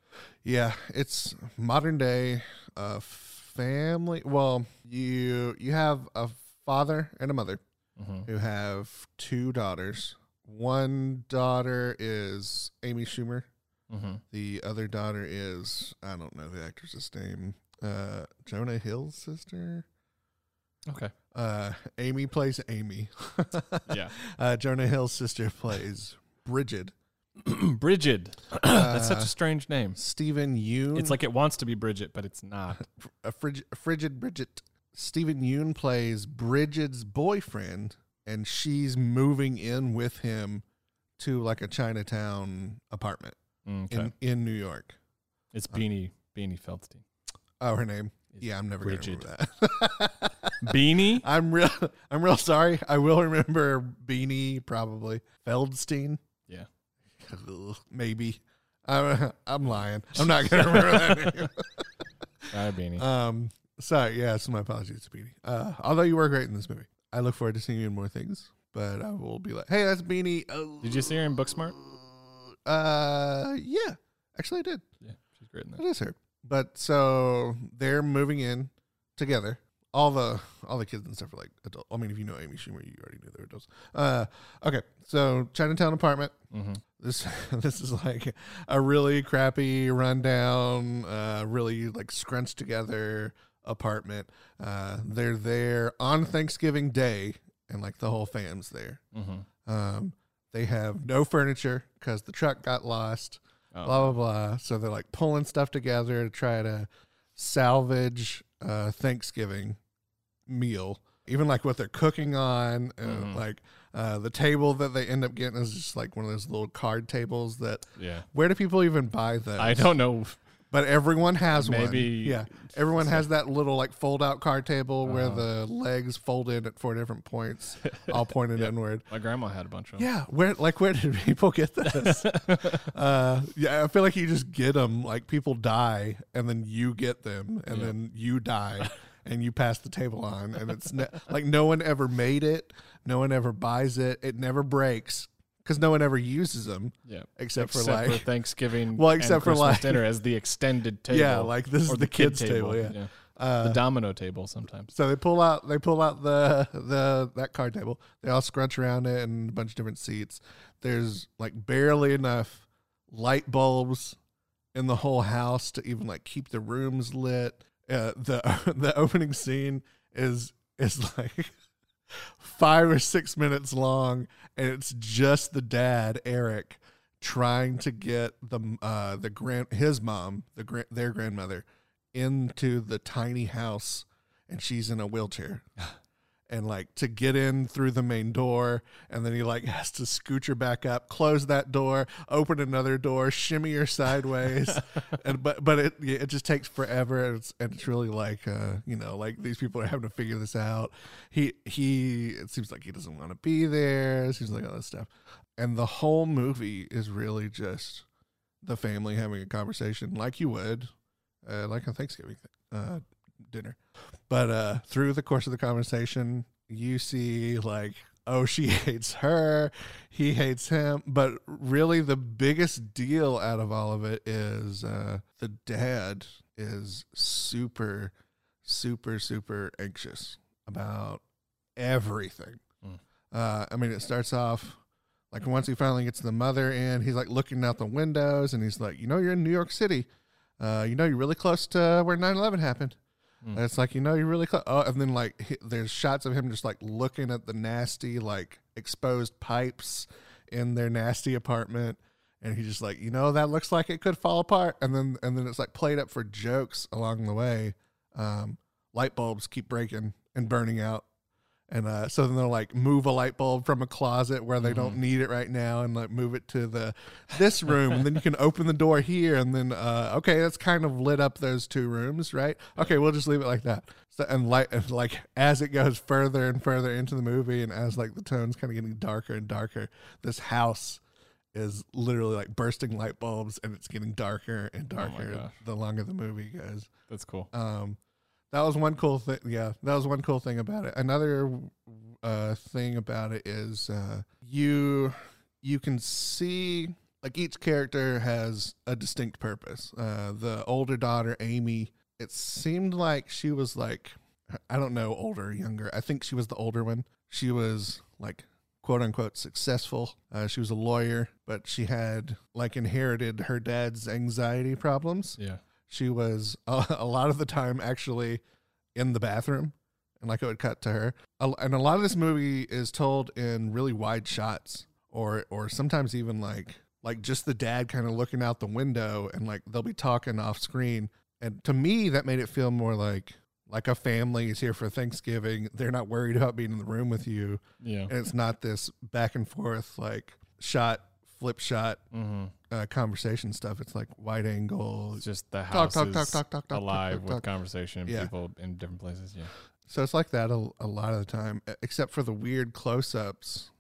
yeah, it's modern day uh, family. Well, you you have a father and a mother Mm-hmm. who have two daughters. One daughter is Amy Schumer. Mm-hmm. The other daughter is I don't know the actress's name. Uh, Jonah Hill's sister. Okay. Uh, Amy plays Amy. Yeah. Uh, Jonah Hill's sister plays Bridget. Bridget. That's such Uh, a strange name. Steven Yeun. It's like it wants to be Bridget, but it's not. a frigid, a frigid Bridget. Steven Yeun plays Bridget's boyfriend, and she's moving in with him to like a Chinatown apartment Okay. in, in New York. it's Beanie Beanie Feldstein. Oh, her name. It's Yeah, I'm never Bridget. gonna remember that. Beanie? I'm real. I'm real sorry. I will remember Beanie probably Feldstein. Yeah. Maybe. I'm, I'm lying. I'm not gonna remember that name. Ah, Beanie. Um. Sorry. Yeah. So my apologies, to Beanie. Uh. Although you were great in this movie, I look forward to seeing you in more things. But I will be like, hey, that's Beanie. Oh. Did you see her in Booksmart? Uh. Yeah. Actually, I did. Yeah, she's great in that. It is her. But so they're moving in together. All the all the kids and stuff are like adult. I mean, if you know Amy Schumer, you already knew they were adults. Uh, okay, so Chinatown apartment. Mm-hmm. This this is like a really crappy, rundown, uh, really like scrunched together apartment. Uh, they're there on Thanksgiving Day, and like the whole fam's there. Mm-hmm. Um, they have no furniture because the truck got lost Oh, blah blah blah. So they're like pulling stuff together to try to salvage uh, Thanksgiving meal. Even like what they're cooking on, uh, Mhm. like uh, the table that they end up getting is just like one of those little card tables. That yeah. where do people even buy those? I don't know. But everyone has one. Yeah, everyone has that little like fold out card table where Uh-huh. the legs fold in at four different points, all pointed inward. My grandma had a bunch of them. Yeah, where like where did people get this? uh, yeah, I feel like you just get them. Like people die, and then you get them, and then you die, and you pass the table on, and it's ne- like no one ever made it, no one ever buys it, it never breaks because no one ever uses them Yeah. except, Except for like for Thanksgiving. Well, except for, Christmas like- dinner as the extended table. yeah, like this is or the, kid kids table. yeah. Uh, the domino table sometimes. So they pull out they pull out the the that card table. They all scrunch around it and a bunch of different seats. There's like barely enough light bulbs in the whole house to even like keep the rooms lit. Uh, the the opening scene is is like five or six minutes long, and it's just the dad Eric trying to get the uh the grand his mom the gra- their grandmother into the tiny house and she's in a wheelchair and like to get in through the main door and then he like has to scooch her back up close that door open another door shimmy her sideways. And but but it it just takes forever and it's, and it's really like uh you know like these people are having to figure this out. He he it seems like he doesn't want to be there it seems like all this stuff. And the whole movie is really just the family having a conversation like you would uh, like a thanksgiving uh, dinner but uh, through the course of the conversation, you see like, oh, she hates her, he hates him. But really, the biggest deal out of all of it is uh, the dad is super, super, super anxious about everything. Mm. Uh, I mean, it starts off like once he finally gets the mother in, he's like looking out the windows and he's like, you know, you're in New York City. Uh, you know, you're really close to where 9 11 happened. Mm. It's like you know you're really close. Oh, and then like he, there's shots of him just like looking at the nasty like exposed pipes in their nasty apartment, and he's just like you know that looks like it could fall apart. And then and then it's like played up for jokes along the way. Um, light bulbs keep breaking and burning out. And uh, so then they'll like move a light bulb from a closet where they don't Mhm. need it right now, and like move it to the this room, and then you can open the door here, and then uh, okay, that's kind of lit up those two rooms, right? Okay, we'll just leave it like that. So and light and like as it goes further and further into the movie, and as like the tones kind of getting darker and darker, this house is literally like bursting light bulbs, and it's getting darker and Oh darker gosh. the longer the movie goes. That's cool. Um, that was one cool thing. Yeah, that was one cool thing about it. Another uh, thing about it is uh, you you can see like each character has a distinct purpose. Uh, the older daughter, Amy, it seemed like she was like I don't know, older, or younger. I think she was the older one. She was like quote unquote successful. Uh, she was a lawyer, but she had like inherited her dad's anxiety problems Yeah. She was a, a lot of the time actually in the bathroom and like it would cut to her. And a lot of this movie is told in really wide shots or or sometimes even like like just the dad kind of looking out the window and like they'll be talking off screen. And to me that made it feel more like like a family is here for thanksgiving. They're not worried about being in the room with you. Yeah. and it's not this back and forth like shot flip shot. Mm-hmm. Uh, conversation stuff it's like wide angle It's just the house talk is talk talk talk talk alive talk, with conversation and Yeah. people in different places. Yeah. So it's like that a, a lot of the time, except for the weird close-ups.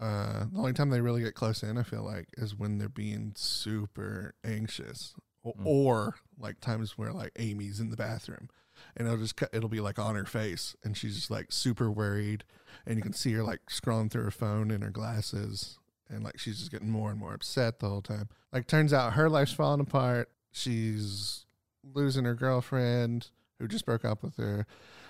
Uh, the only time they really get close in, I feel like, is when they're being super anxious, o- Mm. or like times where like Amy's in the bathroom, and it'll just cut, it'll be like on her face, and she's just like super worried, and you can see her like scrolling through her phone in her glasses, and like she's just getting more and more upset the whole time. Like turns out her life's falling apart. She's losing her girlfriend who just broke up with her.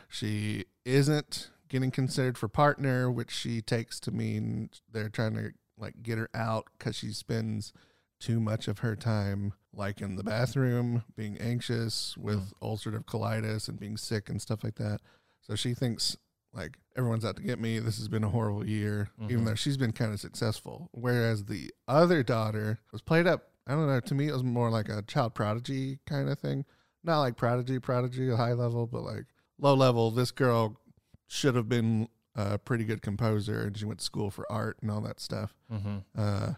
She isn't getting considered for partner, which she takes to mean they're trying to like get her out because she spends too much of her time like in the bathroom, being anxious with mm. ulcerative colitis and being sick and stuff like that. So she thinks like everyone's out to get me. This has been a horrible year, even Mhm. though she's been kind of successful. Whereas the other daughter was played up. I don't know. To me, it was more like a child prodigy kind of thing. Not like prodigy, prodigy, a high level, but like low level. This girl should have been a pretty good composer, and she went to school for art and all that stuff. Mm-hmm. Uh,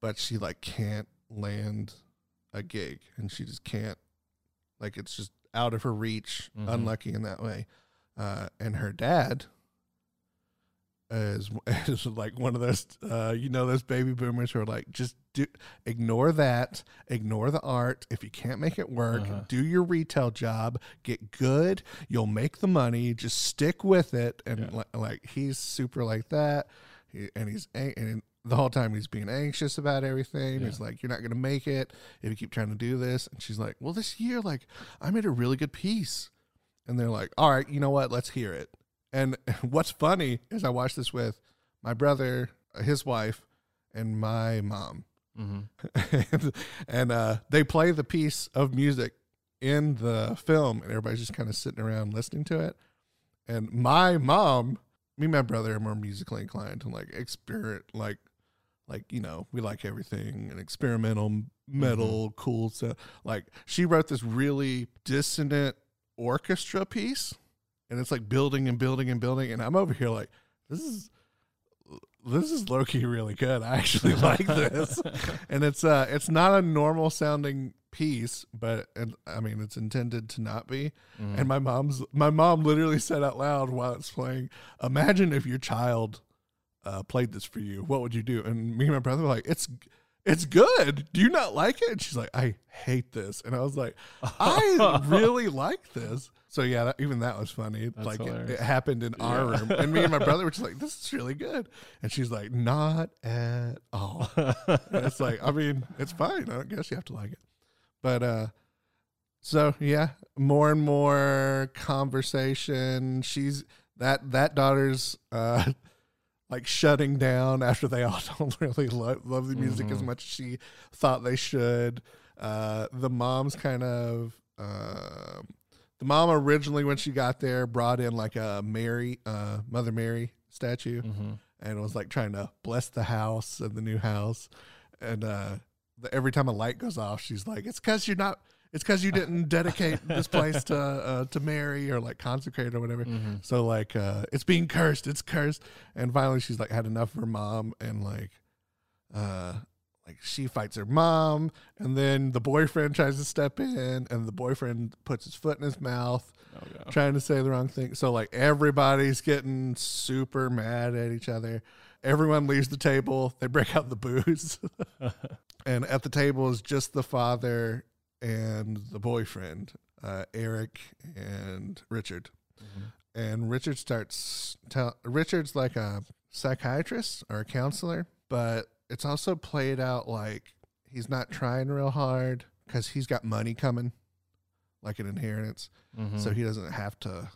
but she like can't land a gig, and she just can't. Like it's just out of her reach. Mhm. Unlucky in that way. Uh, and her dad is is like one of those uh, you know those baby boomers who are like just do ignore that ignore the art if you can't make it work Uh-huh. do your retail job get good you'll make the money just stick with it and Yeah. li- like he's super like that he, and he's and the whole time he's being anxious about everything Yeah. he's like you're not gonna make it if you keep trying to do this and she's like well this year like i made a really good piece and they're like all right you know what let's hear it and what's funny is I watched this with my brother, his wife, and my mom. Mm-hmm. and and uh, they play the piece of music in the film, and everybody's just kind of sitting around listening to it. And my mom, me and my brother are more musically inclined and like experiment, like like you know we like everything and experimental metal, cool stuff. Like she wrote this really dissonant orchestra piece and it's like building and building and building, and I'm over here like this is this is low key really good. I actually like this, and it's uh it's not a normal sounding piece, but and I mean it's intended to not be. Mhm. And my mom's my mom literally said out loud while it's playing, "Imagine if your child uh, played this for you. What would you do?" And me and my brother were like, "It's it's good. Do you not like it?" And she's like, "I hate this." And I was like, "I really like this." So yeah, that, even that was funny. That's like it, it happened in our Yeah. room, and me and my brother were just like, "This is really good," and she's like, "Not at all." It's like, I mean, it's fine. I don't guess you have to like it. But uh so yeah, more and more conversation. She's that that daughter's uh like shutting down after they all don't really love, love the music as Mhm. much as she thought they should. Uh the mom's kind of uh, the mom originally when she got there brought in like a Mary uh Mother Mary statue Mhm. and was like trying to bless the house and the new house. And uh, the, every time a light goes off, she's like, "It's because you're not. It's because you didn't dedicate this place to uh, to Mary or like consecrate or whatever." Mhm. So like, uh, it's being cursed. It's cursed. And finally, she's like had enough of her mom and like, uh, like she fights her mom, and then the boyfriend tries to step in, and the boyfriend puts his foot in his mouth, Oh, trying to say the wrong thing. So like everybody's getting super mad at each other. Everyone leaves the table. They break out the booze. and at the table is just the father and the boyfriend, uh, Eric and Richard. Mhm. And Richard starts tell Richard's like a psychiatrist or a counselor, but it's also played out like he's not trying real hard because he's got money coming, like an inheritance Mhm. so he doesn't have to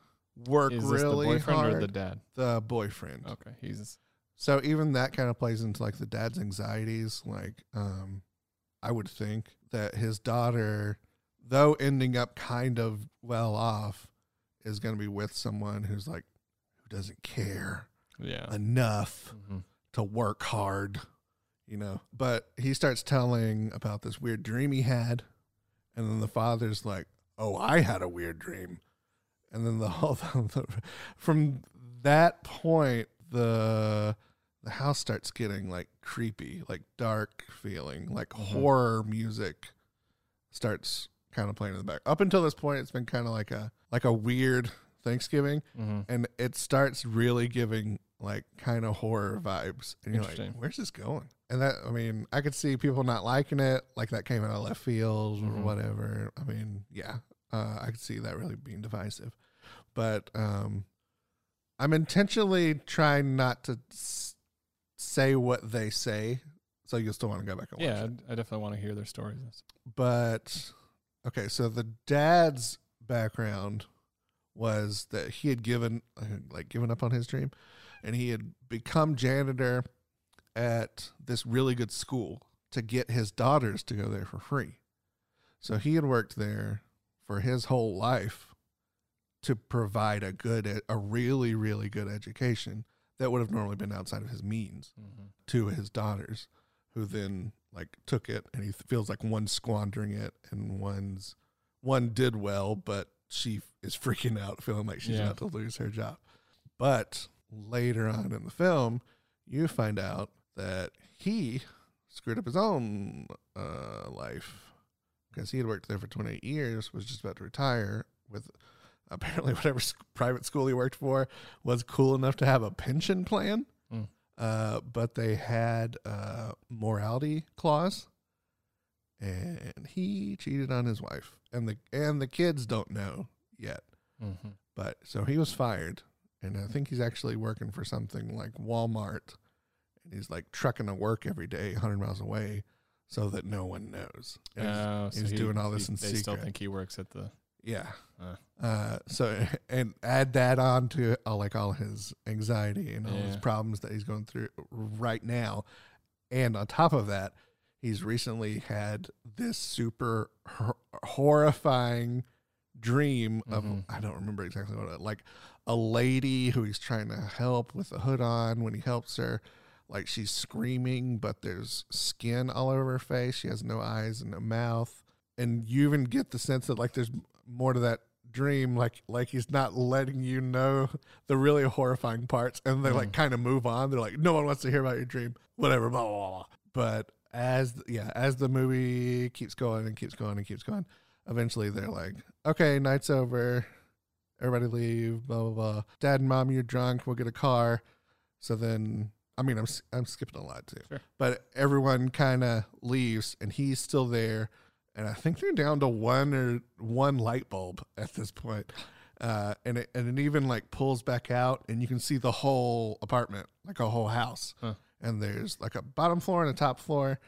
work Is really the boyfriend hard. or the dad? the boyfriend. Okay, he's So even that kind of plays into like the dad's anxieties. Like, um, I would think that his daughter, though ending up kind of well off, is going to be with someone who's like who doesn't care yeah. enough Mhm. to work hard, you know. But he starts telling about this weird dream he had, and then the father's like, "Oh, I had a weird dream," and then the whole from that point the the house starts getting like creepy, like dark feeling, like Mhm. horror music starts kind of playing in the back. Up until this point, it's been kind of like a like a weird Thanksgiving Mhm. and it starts really giving like kind of horror vibes and you're like where's this going and that i mean i could see people not liking it like that came out of left field or Mhm. whatever i mean yeah uh, i could see that really being divisive but um i'm intentionally trying not to s- say what they say so you'll still want to go back and watch Yeah, it I I definitely want to hear their stories. but okay, so the dad's background was that he had given like given up on his dream, and he had become janitor at this really good school to get his daughters to go there for free. So he had worked there for his whole life to provide a good, a really, really good education that would have normally been outside of his means Mm-hmm. to his daughters, who then like took it, and he feels like one's squandering it, and one's one did well, but she is freaking out, feeling like she's Yeah. about to lose her job. But later on in the film, you find out that he screwed up his own uh, life because he had worked there for 28 years, was just about to retire with apparently whatever private school he worked for was cool enough to have a pension plan. Mm. Uh, but they had a morality clause, and he cheated on his wife, and the and the kids don't know yet. Mm-hmm. But so he was fired, and I think he's actually working for something like Walmart, and he's like trucking to work every day, 100 miles away, so that no one knows. And he's- Uh, so he's he- doing all this he- in They still think he works at the. Yeah. Uh. Uh, so and add that on to all, like all his anxiety and all his problems that he's going through right now, and on top of that, he's recently had this super hor- horrifying dream of Mhm. I don't remember exactly what it like a lady who he's trying to help with a hood on. When he helps her, like she's screaming, but there's skin all over her face. She has no eyes and no mouth, and you even get the sense that like there's more to that dream like like he's not letting you know the really horrifying parts and they like mm. kind of move on. They're like no one wants to hear about your dream. Whatever blah, blah, blah, but as yeah as the movie keeps going and keeps going and keeps going eventually they're like okay night's over. Everybody leave blah blah blah. Dad and mom you're drunk. We'll get a car. So then i mean i'm i'm skipping a lot too. Sure. but everyone kind of leaves and he's still there and i think they're down to one or one light bulb at this point uh, and it and it even like pulls back out and you can see the whole apartment like a whole house. Huh. and there's like a bottom floor and a top floor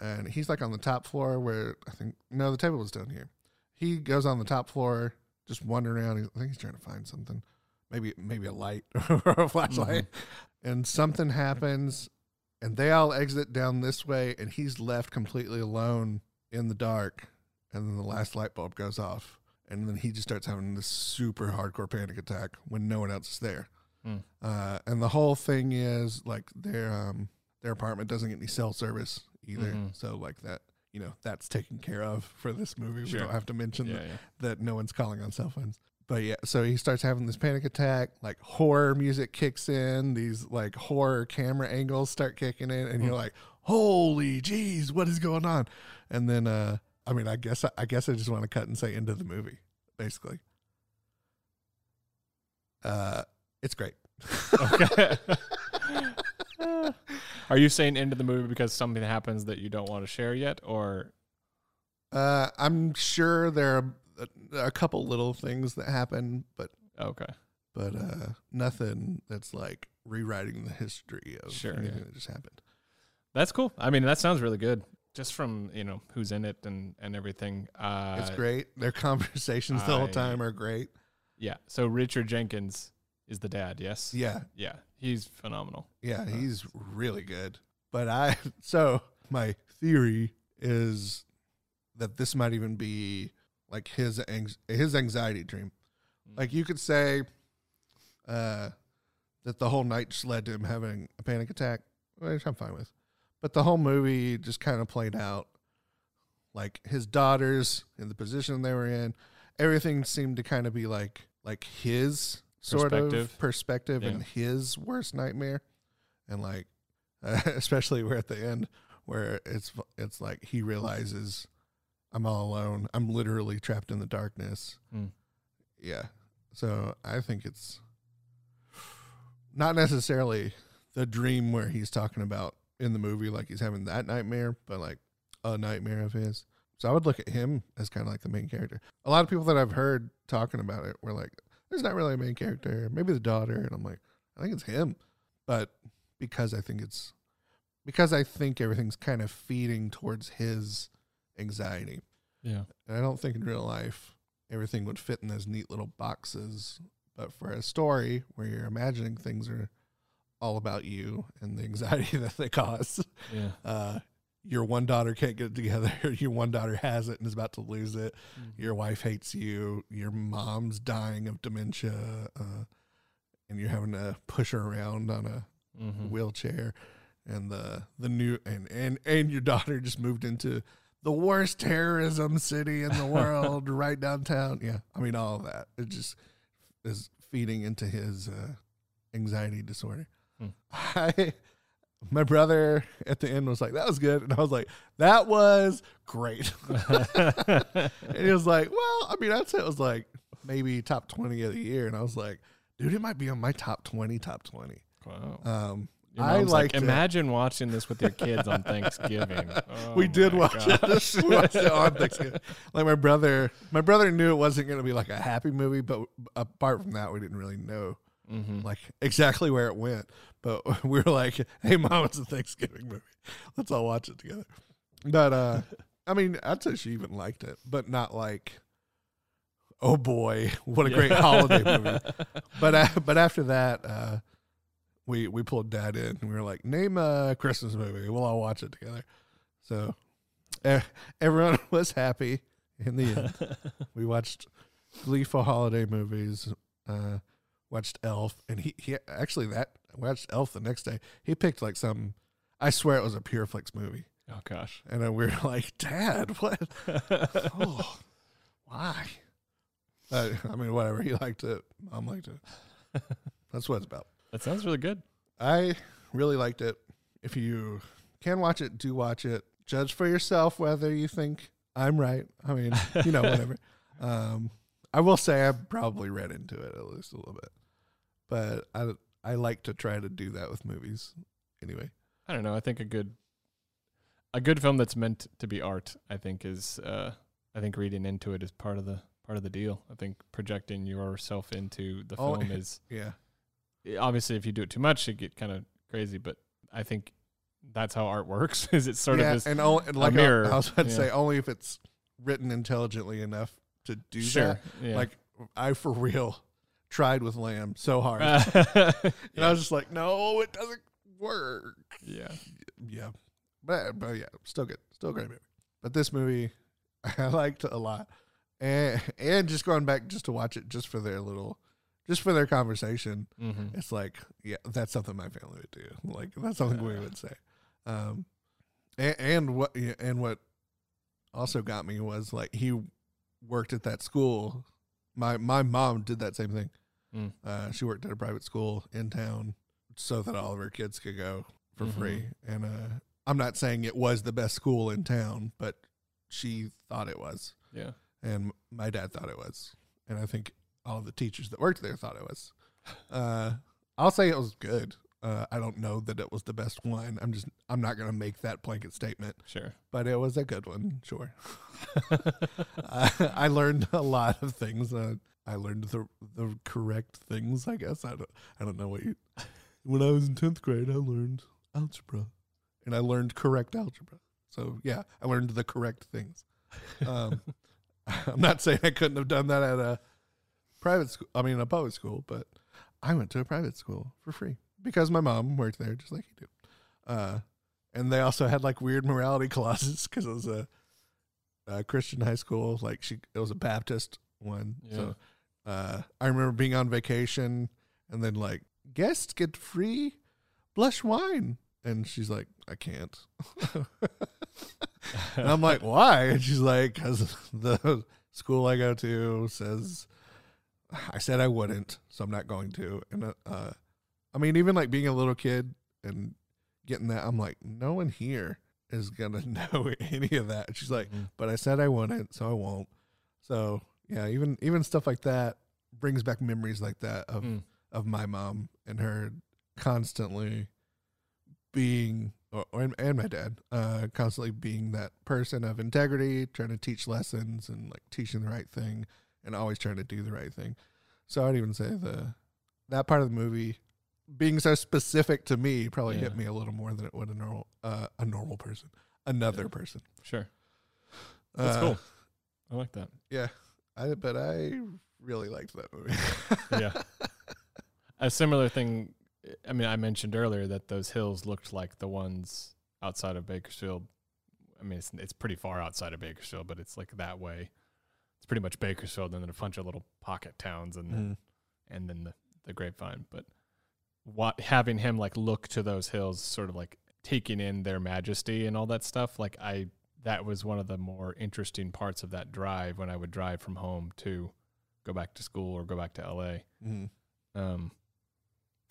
and he's like on the top floor where i think no the table was down here. He goes on the top floor just wandering around. I think he's trying to find something maybe maybe a light or a flashlight. And something happens and they all exit down this way and he's left completely alone in the dark and then the last light bulb goes off and then he just starts having this super hardcore panic attack when no one else is there Hmm. uh, and the whole thing is like their um their apartment doesn't get any cell service either Mhm. so like that you know that's taken care of for this movie we don't have to mention Yeah, that yeah. that no one's calling on cell phones. But yeah, so he starts having this panic attack, like horror music kicks in, these like horror camera angles start kicking in, and you're like, Holy jeez, what is going on? And then uh I mean I guess I guess I just want to cut and say end of the movie, basically. Uh it's great. Okay. Are you saying end of the movie because something happens that you don't want to share yet, or Uh I'm sure there are a, a couple little things that happen, but okay? but uh nothing that's like rewriting the history of Sure, anything yeah. that just happened. That's cool. I mean, that sounds really good. Just from you know who's in it and and everything. Uh, It's great. Their conversations the whole time are great. Yeah. So Richard Jenkins is the dad. Yes. Yeah, Yeah. He's phenomenal. yeah, he's really good. But I so my theory is that this might even be like his anx- his anxiety dream. Like you could say uh that the whole night just led to him having a panic attack, which I'm fine with. But the whole movie just kind of played out like his daughters in the position they were in. Everything seemed to kind of be like like his sort Perspective. of perspective Yeah. and his worst nightmare, and like especially we're at the end where it's it's like he realizes I'm all alone. I'm literally trapped in the darkness. Mm. Yeah. So I think it's not necessarily the dream where he's talking about in the movie, like he's having that nightmare, but like a nightmare of his. So I would look at him as kind of like the main character. A lot of people that I've heard talking about it were like, there's not really a main character, maybe the daughter. And I'm like, I think it's him. But because I think it's, because I think everything's kind of feeding towards his anxiety. Yeah. And I don't think in real life everything would fit in those neat little boxes. But for a story where you're imagining things are all about you and the anxiety that they cause, Yeah. uh, your one daughter can't get it together. Your one daughter has it and is about to lose it. Mm-hmm. Your wife hates you. Your mom's dying of dementia. Uh, and you're having to push her around on a Mhm. wheelchair and the the new and and and your daughter just moved into the worst terrorism city in the world right downtown yeah i mean all of that it just is feeding into his uh, anxiety disorder I my brother at the end was like that was good and i was like that was great and he was like well i mean i'd say it was like maybe top 20 of the year and i was like dude it might be on my top 20 top 20 Wow. um I like, liked it. imagine watching this with your kids on Thanksgiving. Oh we did watch gosh. it. we watched it on Thanksgiving. Like my brother, my brother knew it wasn't going to be like a happy movie, but apart from that, we didn't really know Mhm. like exactly where it went. But we were like, "Hey, mom, it's a Thanksgiving movie. Let's all watch it together." But uh, I mean, I'd say she even liked it, but not like, "Oh boy, what a great holiday movie." But uh, but after that, uh, we we pulled dad in and we were like, name a Christmas movie. We'll all watch it together. So everyone was happy in the end. we watched gleeful holiday movies. Uh, watched Elf, and he he actually that watched Elf the next day. He picked like some. I swear it was a Pureflix movie, oh gosh. and then we were like, Dad, what? oh, why? Uh, I mean, whatever. He liked it. Mom liked it. That's what it's about. That sounds really good. I really liked it. If you can watch it, do watch it. Judge for yourself whether you think I'm right. I mean, you know, whatever. Um, I will say I probably read into it at least a little bit, but I I like to try to do that with movies. Anyway, I don't know. I think a good a good film that's meant to be art, I think is uh I think reading into it is part of the part of the deal. I think projecting yourself into the Oh, film is yeah, obviously if you do it too much it get kind of crazy, but I think that's how art works. Is it sort yeah, of is and, only, and like I- mirror, I was about to yeah. say, only if it's written intelligently enough to do sure. that. Yeah. Like I for real tried with Lamb so hard, and I was just like, no, it doesn't work. yeah. yeah, but but yeah, still good, still great movie. But this movie, I liked a lot, and and just going back just to watch it just for their little, just for their conversation. Mm-hmm. It's like yeah, that's something my family would do. Like that's something we would say. Um, and, and what and what also got me was like he worked at that school. My my mom did that same thing. Mm. Uh, she worked at a private school in town so that all of her kids could go for Mhm. free. And uh, I'm not saying it was the best school in town, but she thought it was, Yeah. and my dad thought it was, and I think all of the teachers that worked there thought it was. Uh, I'll say it was good. Uh, I don't know that it was the best one. I'm just I'm not gonna make that blanket statement, Sure. but it was a good one, sure. I, I learned a lot of things. Uh, I learned the the correct things. I guess I don't I don't know what you. When I was in tenth grade, I learned algebra, and I learned correct algebra. So yeah, I learned the correct things. Um, I'm not saying I couldn't have done that at a private school. I mean, a public school, but I went to a private school for free because my mom worked there, just like you do. Uh, and they also had like weird morality clauses because it was a, a Christian high school. Like she, it was a Baptist one. So uh, I remember being on vacation and then like guests get free blush wine, and she's like, I can't. and I'm like, why? And she's like, because the school I go to says I said I wouldn't, so I'm not going to. And uh, uh, I mean, even like being a little kid and getting that, I'm like, no one here is gonna know any of that. And she's like, Mhm. but I said I wouldn't, so I won't. So yeah, even even stuff like that brings back memories like that of Mm. of my mom and her constantly being or, and my dad uh constantly being that person of integrity trying to teach lessons and like teaching the right thing and always trying to do the right thing so i'd even say the that part of the movie being so specific to me probably hit me a little more than it would a normal uh, a normal person another Yeah. person Sure. That's Uh, cool. I like that. yeah I, but i really liked that movie Yeah. A similar thing. I mean, I mentioned earlier that those hills looked like the ones outside of Bakersfield. I mean, it's it's pretty far outside of Bakersfield, but it's like that way. It's pretty much Bakersfield and then a bunch of little pocket towns and then, Mhm. and then the the grapevine. But what having him like look to those hills, sort of like taking in their majesty and all that stuff. Like I, that was one of the more interesting parts of that drive when I would drive from home to go back to school or go back to LA Mhm. um,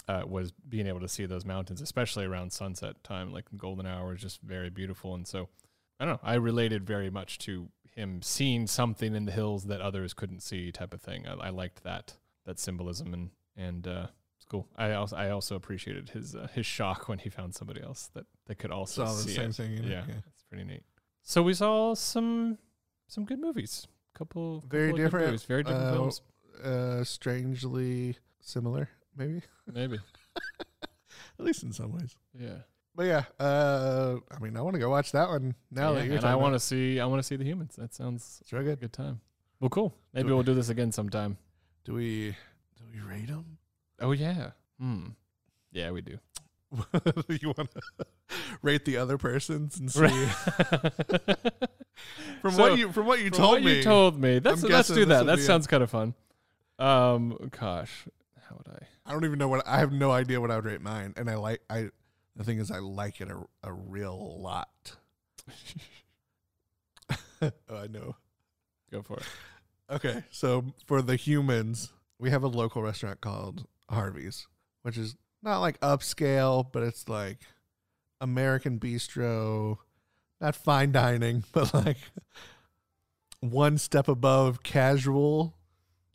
uh, was being able to see those mountains, especially around sunset time, like golden hour is just very beautiful. And so, I don't know, I related very much to him seeing something in the hills that others couldn't see, type of thing. I, I liked that that symbolism and and uh, it's cool. I also I also appreciated his uh, his shock when he found somebody else that that could also saw the see same it. thing Yeah, yeah. that's pretty neat. So we saw some some good movies. Couple Very couple different, movies, very different uh, films. uh strangely similar maybe Maybe, at least in some ways yeah. But yeah, uh, I mean, I want to go watch that one now Yeah, that you're and I want to see I want to see the humans. That sounds It's real like a good. good time. Well, cool. Maybe Do- we'll do this again sometime. Do we? Do we rate them? Oh yeah. Hmm. Yeah, we do. you want to rate the other persons and see from So, what you from what you from told what me? you told me. That's let's do that. That sounds kind of fun. Um, gosh, how would I? I don't even know what I have no idea what I would rate mine, and I like I. The thing is, I like it a, a real lot. oh, I know. Go for it. Okay, so for the humans, we have a local restaurant called Harvey's, which is not like upscale, but it's like American bistro, not fine dining, but like one step above casual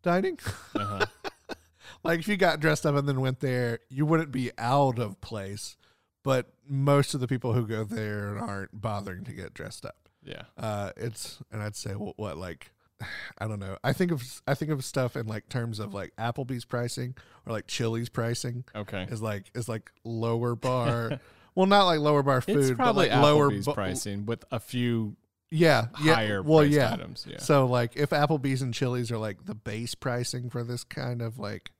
dining. Uh-huh. like if you got dressed up and then went there, you wouldn't be out of place. But most of the people who go there aren't bothering to get dressed up. yeah. Uh, it's and I'd say what, what like I don't know. I think of I think of stuff in like terms of like Applebee's pricing or like Chili's pricing Okay. is like is like lower bar. well, not like lower bar food, It's but probably like lower bu- pricing with a few Yeah, yeah. higher well, yeah. items. Yeah. So like if Applebee's and Chili's are like the base pricing for this kind of like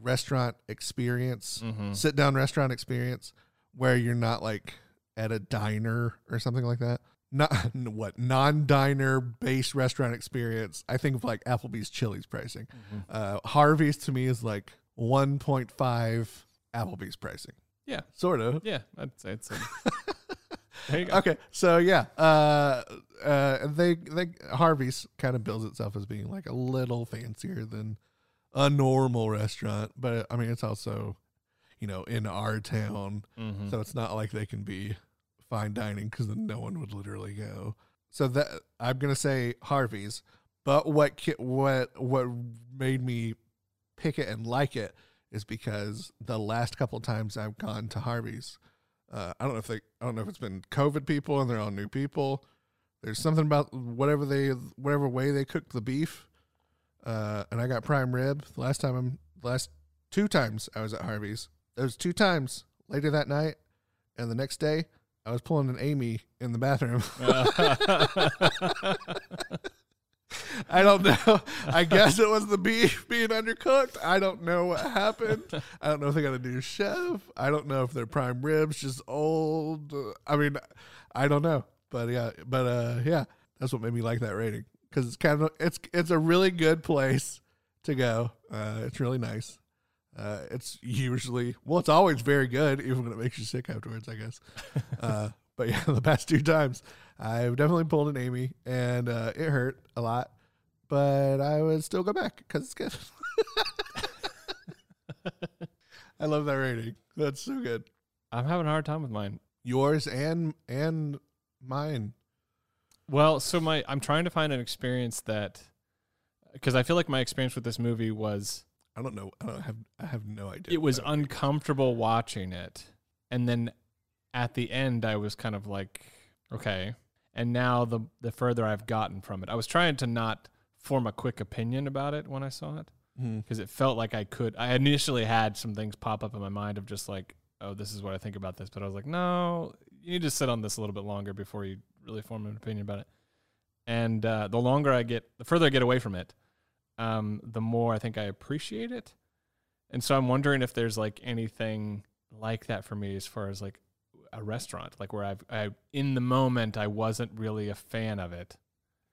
restaurant experience, Mhm. sit down restaurant experience where you're not like at a diner or something like that. Not what non diner based restaurant experience. I think of like Applebee's Chili's pricing. Mhm. Uh, Harvey's to me is like 1.5 Applebee's pricing. Yeah. Sort of. Yeah, I'd say it's. A, there you go. Okay, so yeah, uh, uh, they they Harvey's kind of bills itself as being like a little fancier than a normal restaurant, but I mean it's also, you know, in our town, Mhm. so it's not like they can be fine dining because then no one would literally go. So that I'm gonna say Harvey's, but what what what made me pick it and like it is because the last couple times I've gone to Harvey's, uh, I don't know if they I don't know if it's been COVID people and they're all new people. There's something about whatever they whatever way they cooked the beef, uh, and I got prime rib. The last time I'm the last two times I was at Harvey's. Those two times later that night, and the next day I was pulling an Amy in the bathroom. I don't know. I guess it was the beef being undercooked. I don't know what happened. I don't know if they got a new chef. I don't know if their prime ribs just old. I mean, I don't know. But yeah, but uh, yeah, that's what made me like that rating because it's kind of it's it's a really good place to go. Uh, it's really nice. Uh, it's usually well, it's always very good, even when it makes you sick afterwards. I guess. Uh, but yeah, the past two times I've definitely pulled an Amy, and uh, it hurt a lot, but I would still go back because it's good. I love that rating. That's so good. I'm having a hard time with mine. Yours and and mine. Well, so my I'm trying to find an experience that because I feel like my experience with this movie was I don't know. I don't have. I have no idea. it was that uncomfortable watching it, and then at the end I was kind of like okay, and now the the further I've gotten from it, I was trying to not form a quick opinion about it when I saw it because it felt like I could. I initially had some things pop up in my mind of just like, oh, this is what I think about this, but I was like, no, you need to sit on this a little bit longer before you really form an opinion about it. And uh, the longer I get, the further I get away from it, um, the more I think I appreciate it. And so I'm wondering if there's like anything like that for me as far as like a restaurant, like where I've, I in the moment I wasn't really a fan of it.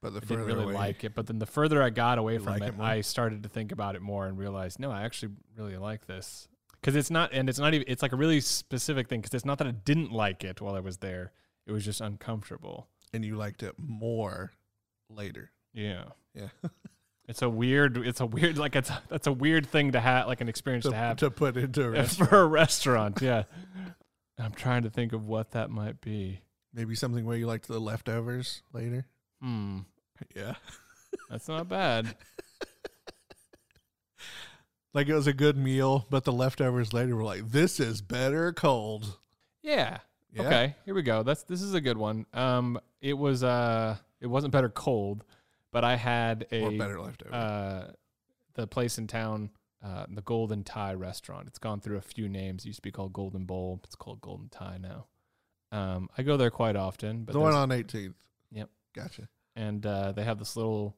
But the I didn't really away, like it, but then the further I got away from like it, it? I started to think about it more and realized, no, I actually really like this because it's not, and it's not even, it's like a really specific thing because it's not that I didn't like it while I was there; it was just uncomfortable. and you liked it more later. Yeah, Yeah, it's a weird, it's a weird, like it's that's a weird thing to have, like an experience to, to, have to put into a restaurant. for a restaurant. Yeah, I'm trying to think of what that might be. Maybe something where you liked the leftovers later. Hmm, Yeah, that's not bad. like it was a good meal, but the leftovers later were like, "This is better cold." Yeah, Yeah. Okay, here we go. That's this is a good one. Um, it was uh, it wasn't better cold, but I had a or better leftovers. uh, the place in town, uh, the Golden Thai restaurant. It's gone through a few names. It used to be called Golden Bowl. It's called Golden Thai now. Um, I go there quite often, but the one on 18th. Gotcha. and uh, they have this little,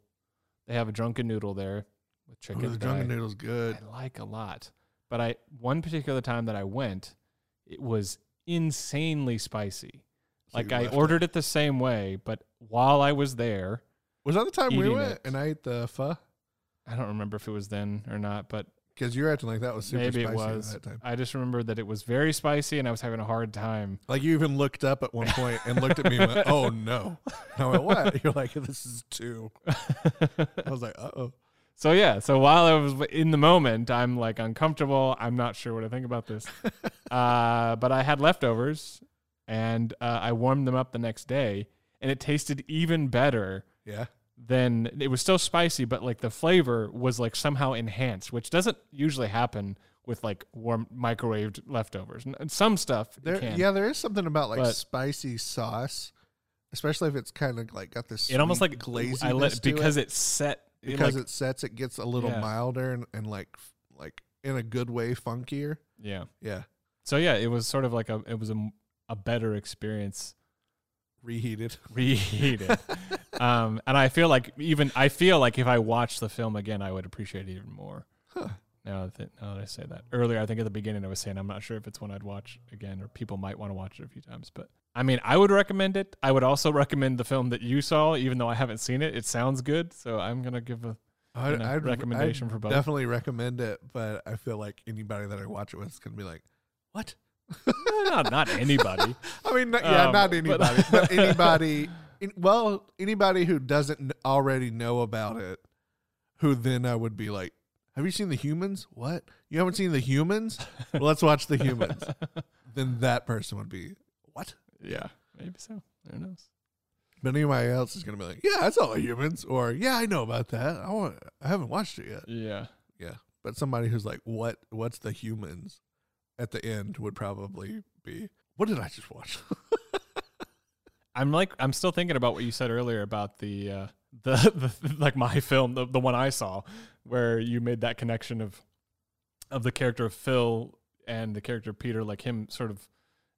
they have a drunken noodle there with Ooh, chicken. the drunken I- noodle's good. I like a lot. But I one particular time that I went, it was insanely spicy. So like I ordered it the same way, but while I was there, Was that the time we went it. and I ate the pho? I don't remember if it was then or not, but Because you're acting like that was super Maybe it spicy was. at that time. I just remember that it was very spicy, and I was having a hard time. Like you even looked up at one point and looked at me and went, "Oh no!" And I went, "What?" You're like, "This is two. I was like, "Uh oh." So yeah, so while I was in the moment, I'm like uncomfortable. I'm not sure what I think about this. uh, but I had leftovers, and uh, I warmed them up the next day, and it tasted even better Yeah. Than it was still spicy, but like the flavor was like somehow enhanced, which doesn't usually happen with like warm microwaved leftovers. And some stuff There, can. yeah, there is something about like But- spicy sauce, especially if it's kind of like got this. it almost like glaziness I let because it, it set it, because like, it sets it gets a little Yeah. milder and, and like like in a good way funkier. yeah. Yeah, So yeah, it was sort of like a it was a, a better experience reheated. reheated. um, and I feel like even I feel like if I watched the film again, I would appreciate it even more. Huh. Now that now that I say that earlier, I think at the beginning I was saying I'm not sure if it's one I'd watch again, or people might want to watch it a few times. But I mean, I would recommend it. I would also recommend the film that you saw, even though I haven't seen it. It sounds good, so I'm gonna give a I'd, know, I'd- recommendation I'd for both. Definitely recommend it, but I feel like anybody that I watch it with is gonna be like, "What?" Not not anybody. I mean, not, yeah, Um, not anybody, but, anybody. In, well, anybody who doesn't already know about it, who then I would be like, "Have you seen the humans? What? You haven't seen the humans? Well, let's watch the humans." then that person would be what? yeah, maybe so. Who knows? But anybody else is gonna be like, "Yeah, I saw the humans," or "Yeah, I know about that. I want. I haven't watched it yet." Yeah. Yeah, but somebody who's like, "What? What's the humans?" At the end would probably be, "What did I just watch?" I'm like I'm still thinking about what you said earlier about the uh, the, the like my film, the, the one I saw, where you made that connection of of the character of Phil and the character of Peter, like him sort of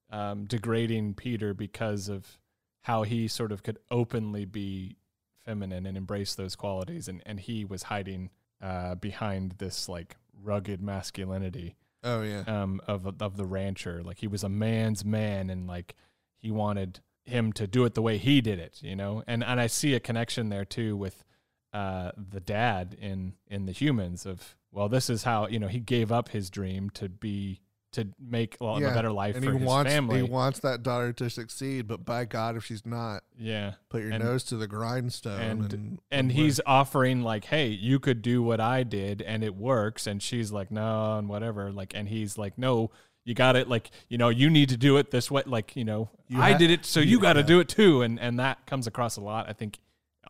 um, degrading Peter because of how he sort of could openly be feminine and embrace those qualities, and and he was hiding uh, behind this like rugged masculinity oh yeah, um, of of the rancher. Like he was a man's man, and like he wanted him to do it the way he did it, you know. And and I see a connection there too with uh, the dad in in the humans of well, this is how you know he gave up his dream to be to make well, Yeah, a better life and for he his wants family. he wants that daughter to succeed, but by God, if she's not, yeah. put your And- nose to the grindstone. and- And and he's offering like hey you could do what i did and it works and she's like no and whatever like and he's like no you got it like you know you need to do it this way like you know You i ha- did it so you you- got to do it too and and that comes across a lot i think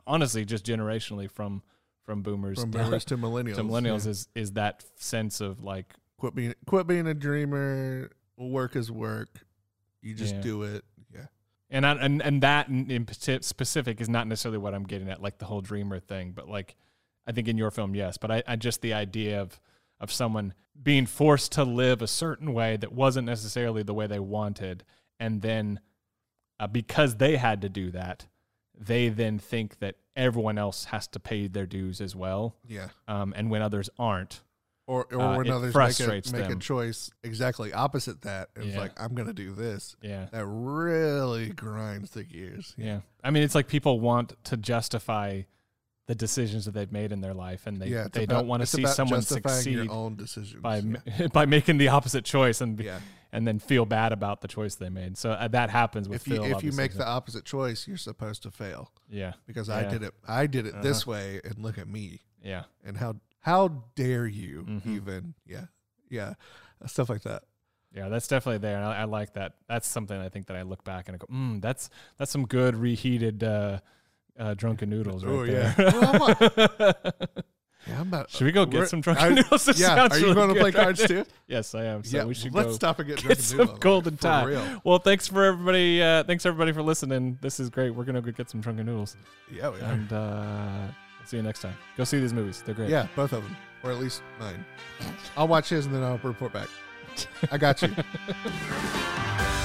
honestly just generationally from from boomers from to, to millennials. to millennials yeah. is is that sense of like quit being quit being a dreamer. Work is work. You just Yeah. do it. Yeah, and I, and and that in, specific is not necessarily what I'm getting at, like the whole dreamer thing. But like, I think in your film, yes. But I, I just the idea of of someone being forced to live a certain way that wasn't necessarily the way they wanted, and then uh, because they had to do that, they then think that everyone else has to pay their dues as well. yeah. Um, and when others aren't, Or or Uh, when others make a make a choice exactly opposite that, it's Yeah. like I'm gonna do this. yeah. That really grinds the gears. Yeah. I mean, it's like people want to justify the decisions that they've made in their life, and they yeah. they about- don't want to see someone succeed your own decisions. by yeah. by making the opposite choice and yeah. and then feel bad about the choice they made. So uh, that happens with If you Phil. if you make the opposite choice, you're supposed to fail yeah, because I did it. I did it this Uh-huh. way, and look at me. yeah, And how how dare you Mhm. even? Yeah, yeah, stuff like that. yeah, that's definitely there, and I, I like that. That's something I think that I look back and I go, mm, that's that's some good reheated uh, uh, drunken noodles right Oh, there. yeah. Well, Yeah, I'm about. should we go get some drunken I- noodles? This yeah, are you really going to play right cards too? Yes, I am. So yeah, we should let's go. stop and get, get drunken some noodles, golden time. Well, thanks for everybody. Uh, thanks everybody for listening. This is great. We're gonna go get some drunken noodles, Yeah, we are. and uh, see you next time. Go see these movies. They're great. Yeah, both of them, or at least mine. I'll watch his and then I'll report back. I got you.